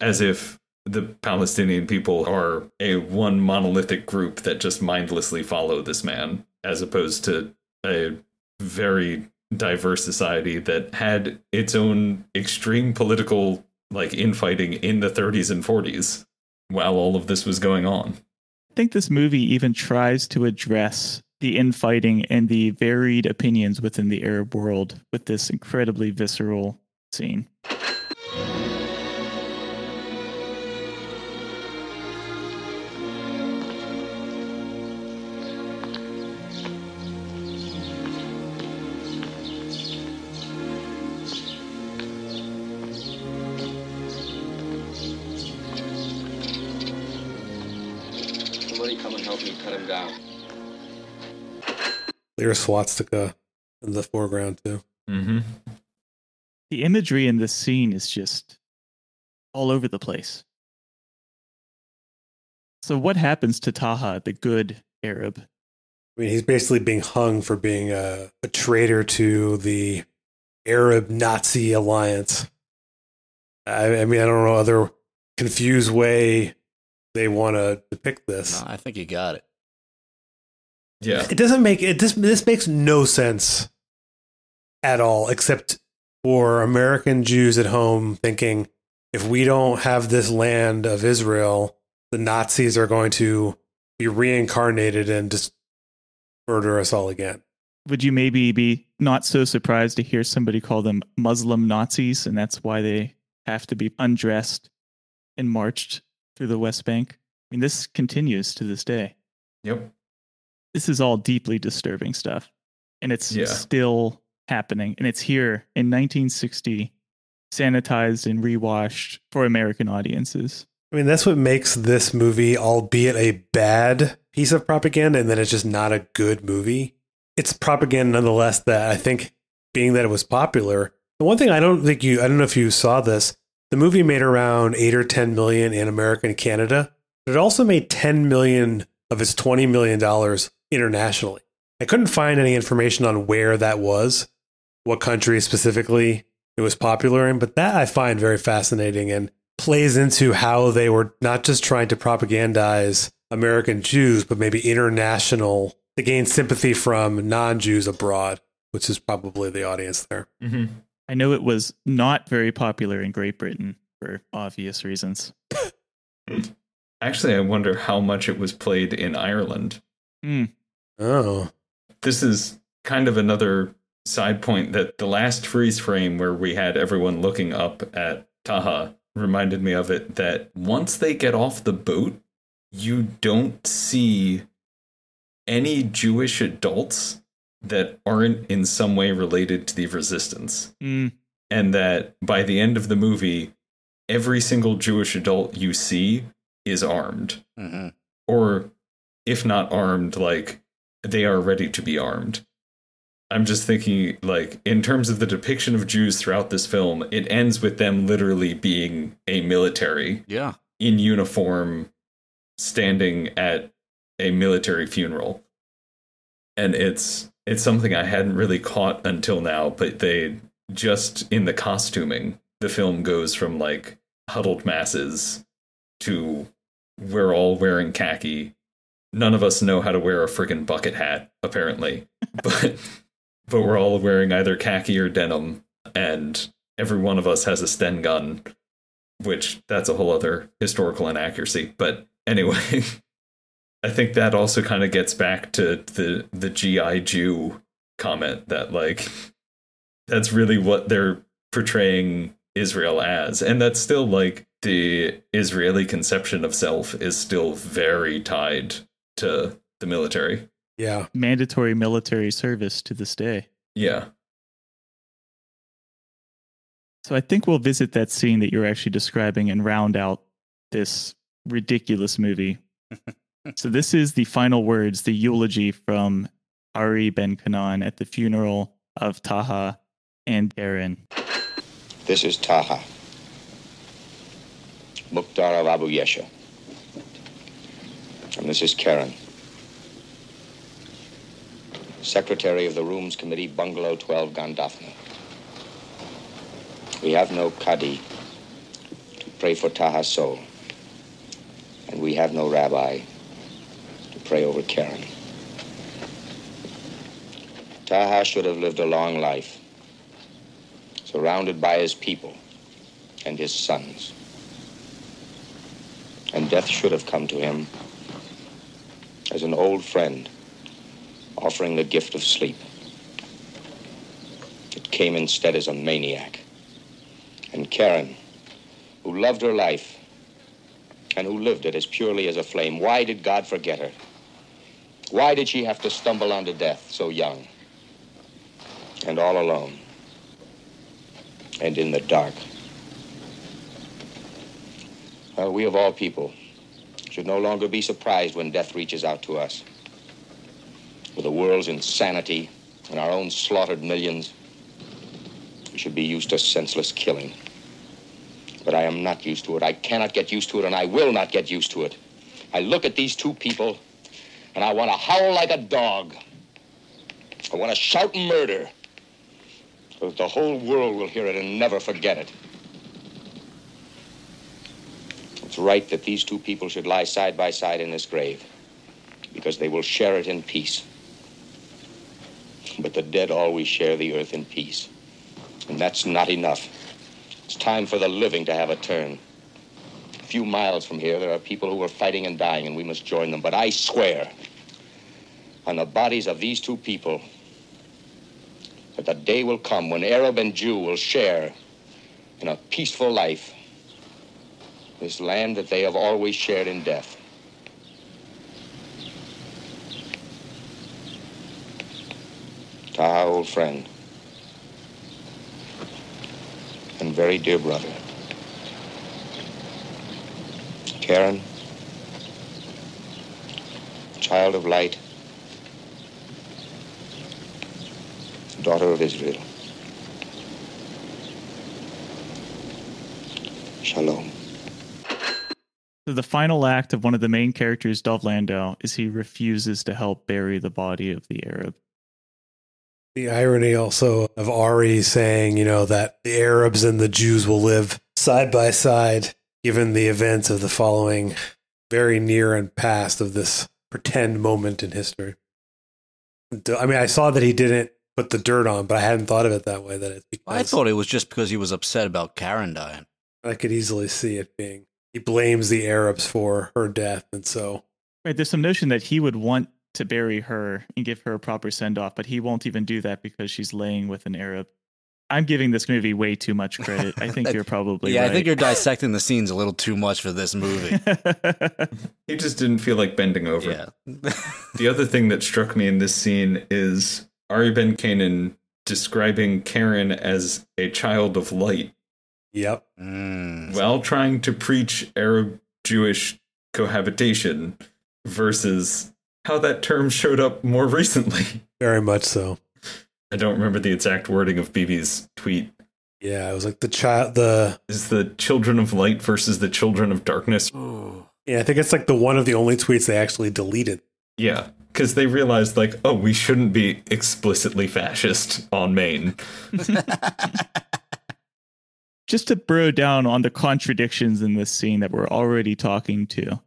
As if the Palestinian people are a one monolithic group that just mindlessly follow this man, as opposed to a very diverse society that had its own extreme political like infighting in the 30s and 40s while all of this was going on. I think this movie even tries to address the infighting and the varied opinions within the Arab world with this incredibly visceral scene. There's swastika in the foreground too. Mm-hmm. The imagery in this scene is just all over the place. So, what happens to Taha, the good Arab? I mean, he's basically being hung for being a, a traitor to the Arab Nazi alliance. I, I mean, I don't know other confused way they want to depict this. No, I think you got it. Yeah. It doesn't make it. This this makes no sense at all, except for American Jews at home thinking if we don't have this land of Israel, the Nazis are going to be reincarnated and just murder us all again. Would you maybe be not so surprised to hear somebody call them Muslim Nazis, and that's why they have to be undressed and marched through the West Bank? I mean, this continues to this day. Yep. This is all deeply disturbing stuff, and it's Yeah. still happening. And it's here in 1960, sanitized and rewashed for American audiences. I mean, that's what makes this movie, albeit a bad piece of propaganda, and that it's just not a good movie. It's propaganda nonetheless. That I think, being that it was popular, the one thing I don't think you, I don't know if you saw this, the movie made around eight or ten million in America and Canada, but it also made ten million of its twenty million dollars internationally. I couldn't find any information on where that was, what country specifically it was popular in, but that I find very fascinating and plays into how they were not just trying to propagandize American Jews, but maybe international to gain sympathy from non Jews abroad, which is probably the audience there. Mm-hmm. I know it was not very popular in Great Britain for obvious reasons. Actually, I wonder how much it was played in Ireland. Hmm. Oh. This is kind of another side point that the last freeze frame where we had everyone looking up at Taha reminded me of it that once they get off the boat, you don't see any Jewish adults that aren't in some way related to the resistance. Mm. And that by the end of the movie, every single Jewish adult you see is armed. Mm-hmm. Or if not armed, like they are ready to be armed. I'm just thinking, like, in terms of the depiction of Jews throughout this film, it ends with them literally being a military Yeah. in uniform standing at a military funeral. And it's it's something I hadn't really caught until now, but they just in the costuming, the film goes from like huddled masses to we're all wearing khaki. None of us know how to wear a friggin' bucket hat, apparently. but but we're all wearing either khaki or denim, and every one of us has a Sten gun, which that's a whole other historical inaccuracy. But anyway, I think that also kind of gets back to the the GI Jew comment that like that's really what they're portraying Israel as, and that's still like the Israeli conception of self is still very tied to the military. Yeah. Mandatory military service to this day. Yeah. So I think we'll visit that scene that you're actually describing and round out this ridiculous movie. so this is the final words, the eulogy from Ari Ben Kanan at the funeral of Taha and Karen. This is Taha, Mukhtar of Abu Yesha. And this is Karen, Secretary of the Rooms Committee, Bungalow 12, Gan Dafna. We have no Qadi to pray for Taha's soul, and we have no rabbi to pray over Karen. Taha should have lived a long life, surrounded by his people and his sons. And death should have come to him as an old friend offering the gift of sleep. It came instead as a maniac. And Karen, who loved her life and who lived it as purely as a flame, why did God forget her? Why did she have to stumble onto death so young and all alone and in the dark? Well, we of all people should no longer be surprised when death reaches out to us. With the world's insanity and our own slaughtered millions, we should be used to senseless killing. But I am not used to it. I cannot get used to it, and I will not get used to it. I look at these two people, And I want to howl like a dog. I want to shout murder. So that the whole world will hear it and never forget it. It's right that these two people should lie side by side in this grave. Because they will share it in peace. But the dead always share the earth in peace. And that's not enough. It's time for the living to have a turn. A few miles from here, there are people who are fighting and dying, and we must join them. But I swear, on the bodies of these two people, that the day will come when Arab and Jew will share in a peaceful life this land that they have always shared in death. Taha, old friend, and very dear brother. Karen, child of light, daughter of Israel. Shalom. So the final act of one of the main characters, Dov Landau, is he refuses to help bury the body of the Arab. The irony also of Ari saying, you know, that the Arabs and the Jews will live side by side, given the events of the following very near and past of this pretend moment in history. I mean, I saw that he didn't put the dirt on, but I hadn't thought of it that way. That it's because I thought it was just because he was upset about Karen dying. I could easily see it being he blames the Arabs for her death, and so Right, there's some notion that he would want to bury her and give her a proper send off, but he won't even do that because she's laying with an Arab. I'm giving this movie way too much credit. I think you're probably yeah, right. I think you're dissecting the scenes a little too much for this movie. He just didn't feel like bending over. Yeah. the other thing that struck me in this scene is Ari Ben Kanan describing Karen as a child of light Yep. Mm. while trying to preach Arab Jewish cohabitation versus how that term showed up more recently. very much so. I don't remember the exact wording of Bibi's tweet. Yeah, it was like the child, the Is the children of light versus the children of darkness? yeah, I think it's like the one of the only tweets they actually deleted. Yeah, because they realized, like, oh, we shouldn't be explicitly fascist on main. Just to burrow down on the contradictions in this scene that we're already talking to.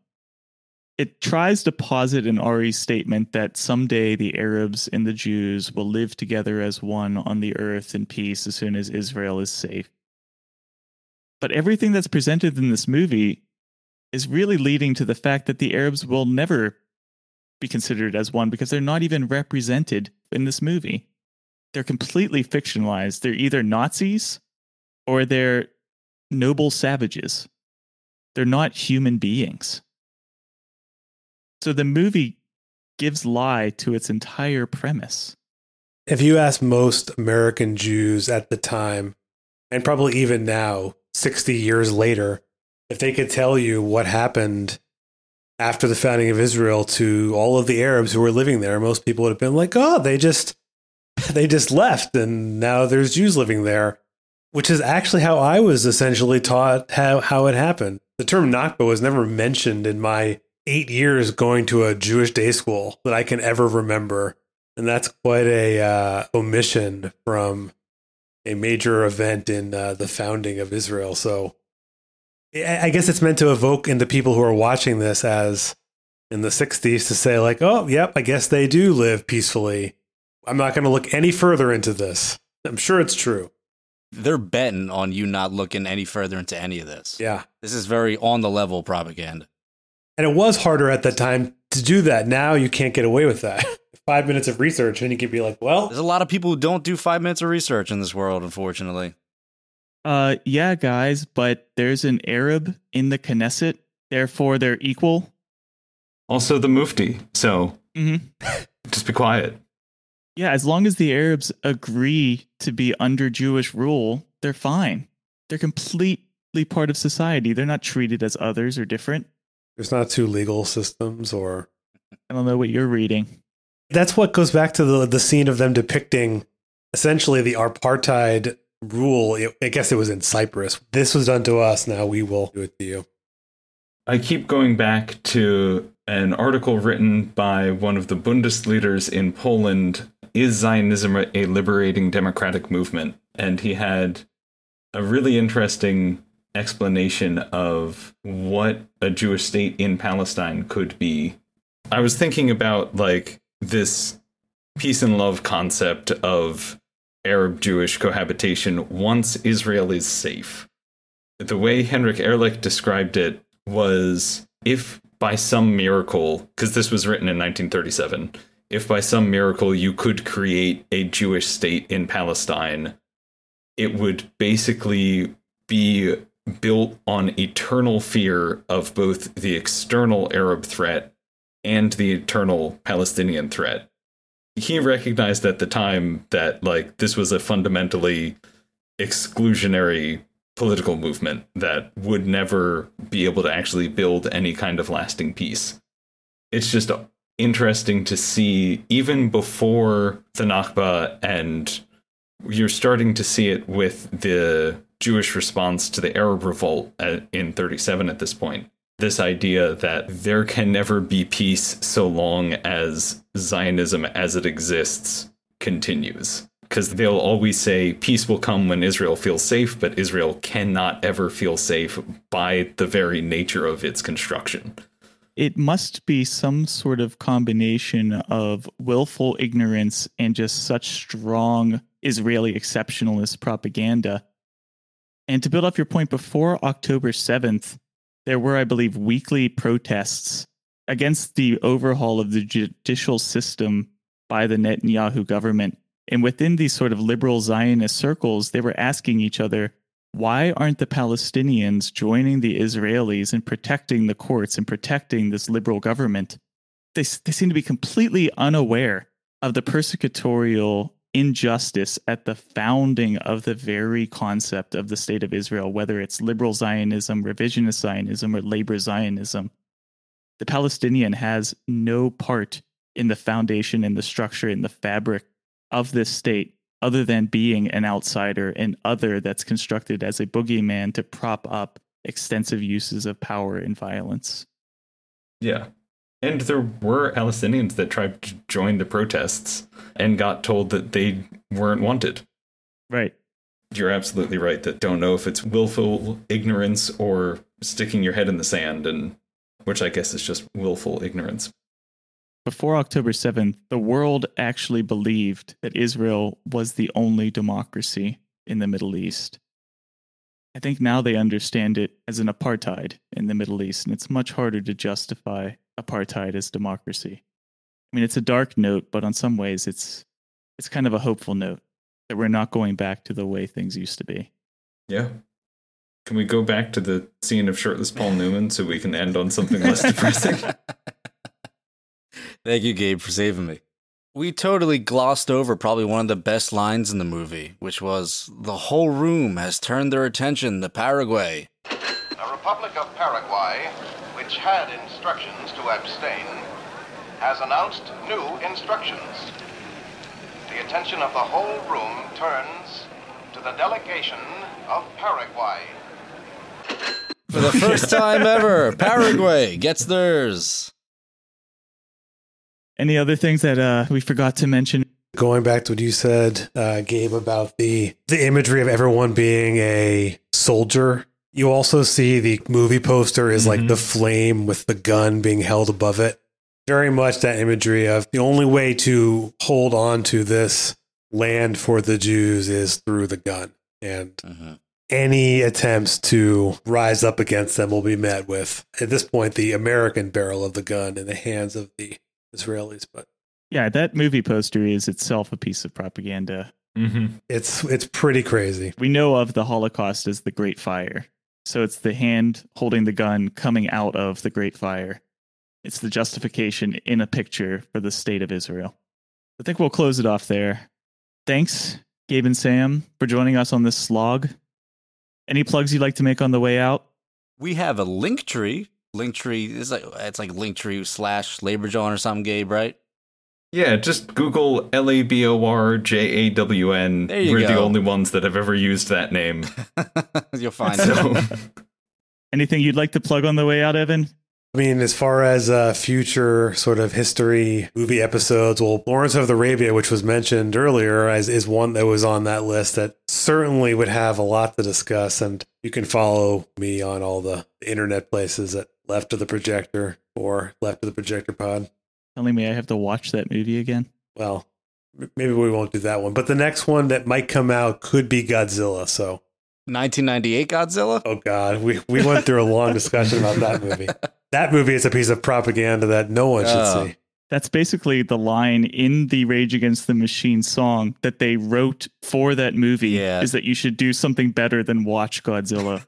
It tries to posit in Ari's statement that someday the Arabs and the Jews will live together as one on the earth in peace as soon as Israel is safe. But everything that's presented in this movie is really leading to the fact that the Arabs will never be considered as one because they're not even represented in this movie. They're completely fictionalized. They're either Nazis or they're noble savages. They're not human beings. So the movie gives lie to its entire premise. If you ask most American Jews at the time, and probably even now, 60 years later, if they could tell you what happened after the founding of Israel to all of the Arabs who were living there, most people would have been like, "Oh, they just they just left and now there's Jews living there." Which is actually how I was essentially taught how, how it happened. The term Nakba was never mentioned in my eight years going to a Jewish day school that I can ever remember. And that's quite a uh, omission from a major event in uh, the founding of Israel. So I I guess it's meant to evoke in the people who are watching this as in the 60s to say, like, oh, yep, I guess they do live peacefully. I'm not going to look any further into this. I'm sure it's true. They're betting on you not looking any further into any of this. Yeah. This is very on the level propaganda. And it was harder at that time to do that. Now you can't get away with that. Five minutes of research, and you can be like, well, There's a lot of people who don't do five minutes of research in this world, unfortunately. Uh, yeah, guys, but there's an Arab in the Knesset, therefore they're equal. Also, the Mufti. So Mhm. just be quiet. Yeah, as long as the Arabs agree to be under Jewish rule, they're fine. They're completely part of society. They're not treated as others or different. there's not two legal systems or. I don't know what you're reading. That's what goes back to the, the scene of them depicting essentially the apartheid rule. It, I guess it was in Cyprus. This was done to us. Now we will do it to you. I keep going back to an article written by one of the Bundist leaders in Poland. Is Zionism a liberating democratic movement? And he had a really interesting explanation of what a Jewish state in Palestine could be. I was thinking about like this peace and love concept of Arab Jewish cohabitation once Israel is safe. The way Henryk Erlich described it was if by some miracle, because this was written in 1937, if by some miracle you could create a Jewish state in Palestine, it would basically be built on eternal fear of both the external Arab threat and the eternal Palestinian threat. He recognized at the time that like this was a fundamentally exclusionary political movement that would never be able to actually build any kind of lasting peace. It's just interesting to see even before the Nakba and you're starting to see it with the Jewish response to the Arab revolt in 37 at this point. This idea that there can never be peace so long as Zionism as it exists continues. Because they'll always say peace will come when Israel feels safe, but Israel cannot ever feel safe by the very nature of its construction. It must be some sort of combination of willful ignorance and just such strong Israeli exceptionalist propaganda and to build off your point, before October 7th, there were, I believe, weekly protests against the overhaul of the judicial system by the Netanyahu government. And within these sort of liberal Zionist circles, they were asking each other, why aren't the Palestinians joining the Israelis in protecting the courts and protecting this liberal government? They, they seem to be completely unaware of the persecutorial injustice at the founding of the very concept of the state of Israel, whether it's liberal Zionism, revisionist Zionism, or labor Zionism. The Palestinian has no part in the foundation and the structure and the fabric of this state other than being an outsider and other that's constructed as a boogeyman to prop up extensive uses of power and violence. Yeah. And there were Palestinians that tried to join the protests and got told that they weren't wanted. Right. You're absolutely right that don't know if it's willful ignorance or sticking your head in the sand and which I guess is just willful ignorance. Before October 7th, the world actually believed that Israel was the only democracy in the Middle East. I think now they understand it as an apartheid in the Middle East, and it's much harder to justify apartheid as democracy. I mean, it's a dark note, but on some ways, it's it's kind of a hopeful note that we're not going back to the way things used to be. Yeah. Can we go back to the scene of shirtless Paul Newman so we can end on something less depressing? Thank you, Gabe, for saving me. We totally glossed over probably one of the best lines in the movie, which was The whole room has turned their attention to Paraguay. The Republic of Paraguay which had instructions to abstain, has announced new instructions. The attention of the whole room turns to the delegation of Paraguay. For the first time ever, Paraguay gets theirs. Any other things that uh, we forgot to mention? Going back to what you said, uh, Gabe, about the the imagery of everyone being a soldier you also see the movie poster is mm-hmm. like the flame with the gun being held above it. Very much that imagery of the only way to hold on to this land for the Jews is through the gun. And mm-hmm. any attempts to rise up against them will be met with, at this point, the American barrel of the gun in the hands of the Israelis. But yeah, that movie poster is itself a piece of propaganda. Mm-hmm. It's it's pretty crazy. We know of the Holocaust as the Great Fire, so it's the hand holding the gun coming out of the great fire. It's the justification in a picture for the state of Israel. I think we'll close it off there. Thanks, Gabe and Sam, for joining us on this slog. Any plugs you'd like to make on the way out? We have a link tree. Link tree is like it's like link tree slash Labor Jawn or something, Gabe, right? Yeah, just Google L A B O R J A W N. We're go. the only ones that have ever used that name. You'll find so, it. Anything you'd like to plug on the way out, Evan? I mean, as far as uh, future sort of history movie episodes, well, Lawrence of Arabia, which was mentioned earlier, as, is one that was on that list that certainly would have a lot to discuss. And you can follow me on all the internet places at Left of the Projector or Left of the Projector Pod. Telling me I have to watch that movie again. Well, maybe we won't do that one, but the next one that might come out could be Godzilla. So 1998 Godzilla? Oh God, we we went through a long discussion about that movie. That movie is a piece of propaganda that no one should Oh. see. That's basically the line in the Rage Against the Machine song that they wrote for that movie. Yeah. Is that you should do something better than watch Godzilla.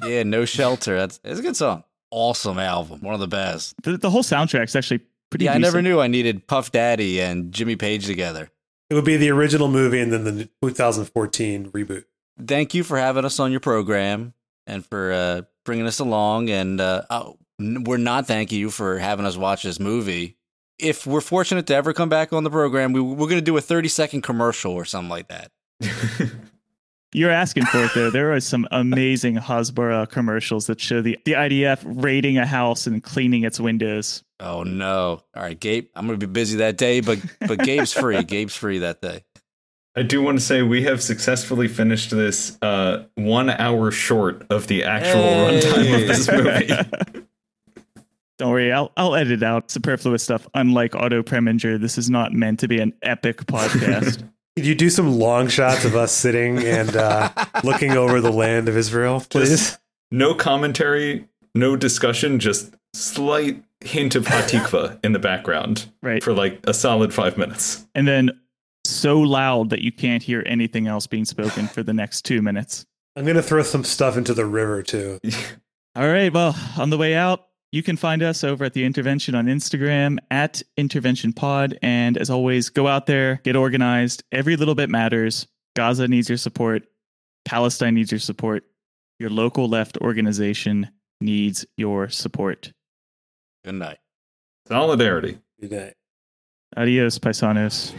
yeah, No Shelter. That's it's a good song. Awesome album. One of the best. the, the whole soundtrack's actually pretty. yeah, I never knew I needed Puff Daddy and Jimmy Page together. It would be the original movie and then the 2014 reboot. Thank you for having us on your program and for uh, bringing us along. And uh, oh, we're not thanking you for having us watch this movie. If we're fortunate to ever come back on the program, we, we're going to do a 30 second commercial or something like that. You're asking for it though. There are some amazing Hasbara commercials that show the, the IDF raiding a house and cleaning its windows. Oh no! All right, Gabe, I'm going to be busy that day, but but Gabe's free. Gabe's free that day. I do want to say we have successfully finished this uh, one hour short of the actual Hey. runtime of this movie. Don't worry, I'll I'll edit out superfluous stuff. Unlike Otto Preminger, this is not meant to be an epic podcast. Could you do some long shots of us sitting and uh, looking over the land of Israel, please? Just no commentary, no discussion, just slight hint of Hatikva in the background Right. for like a solid five minutes. and then so loud that you can't hear anything else being spoken for the next two minutes. I'm going to throw some stuff into the river too. All right. Well, on the way out, you can find us over at the intervention on Instagram at intervention pod. And as always, go out there, get organized. Every little bit matters. Gaza needs your support. Palestine needs your support. Your local left organization needs your support. Good night. Solidarity. Good night. Adios, paisanos.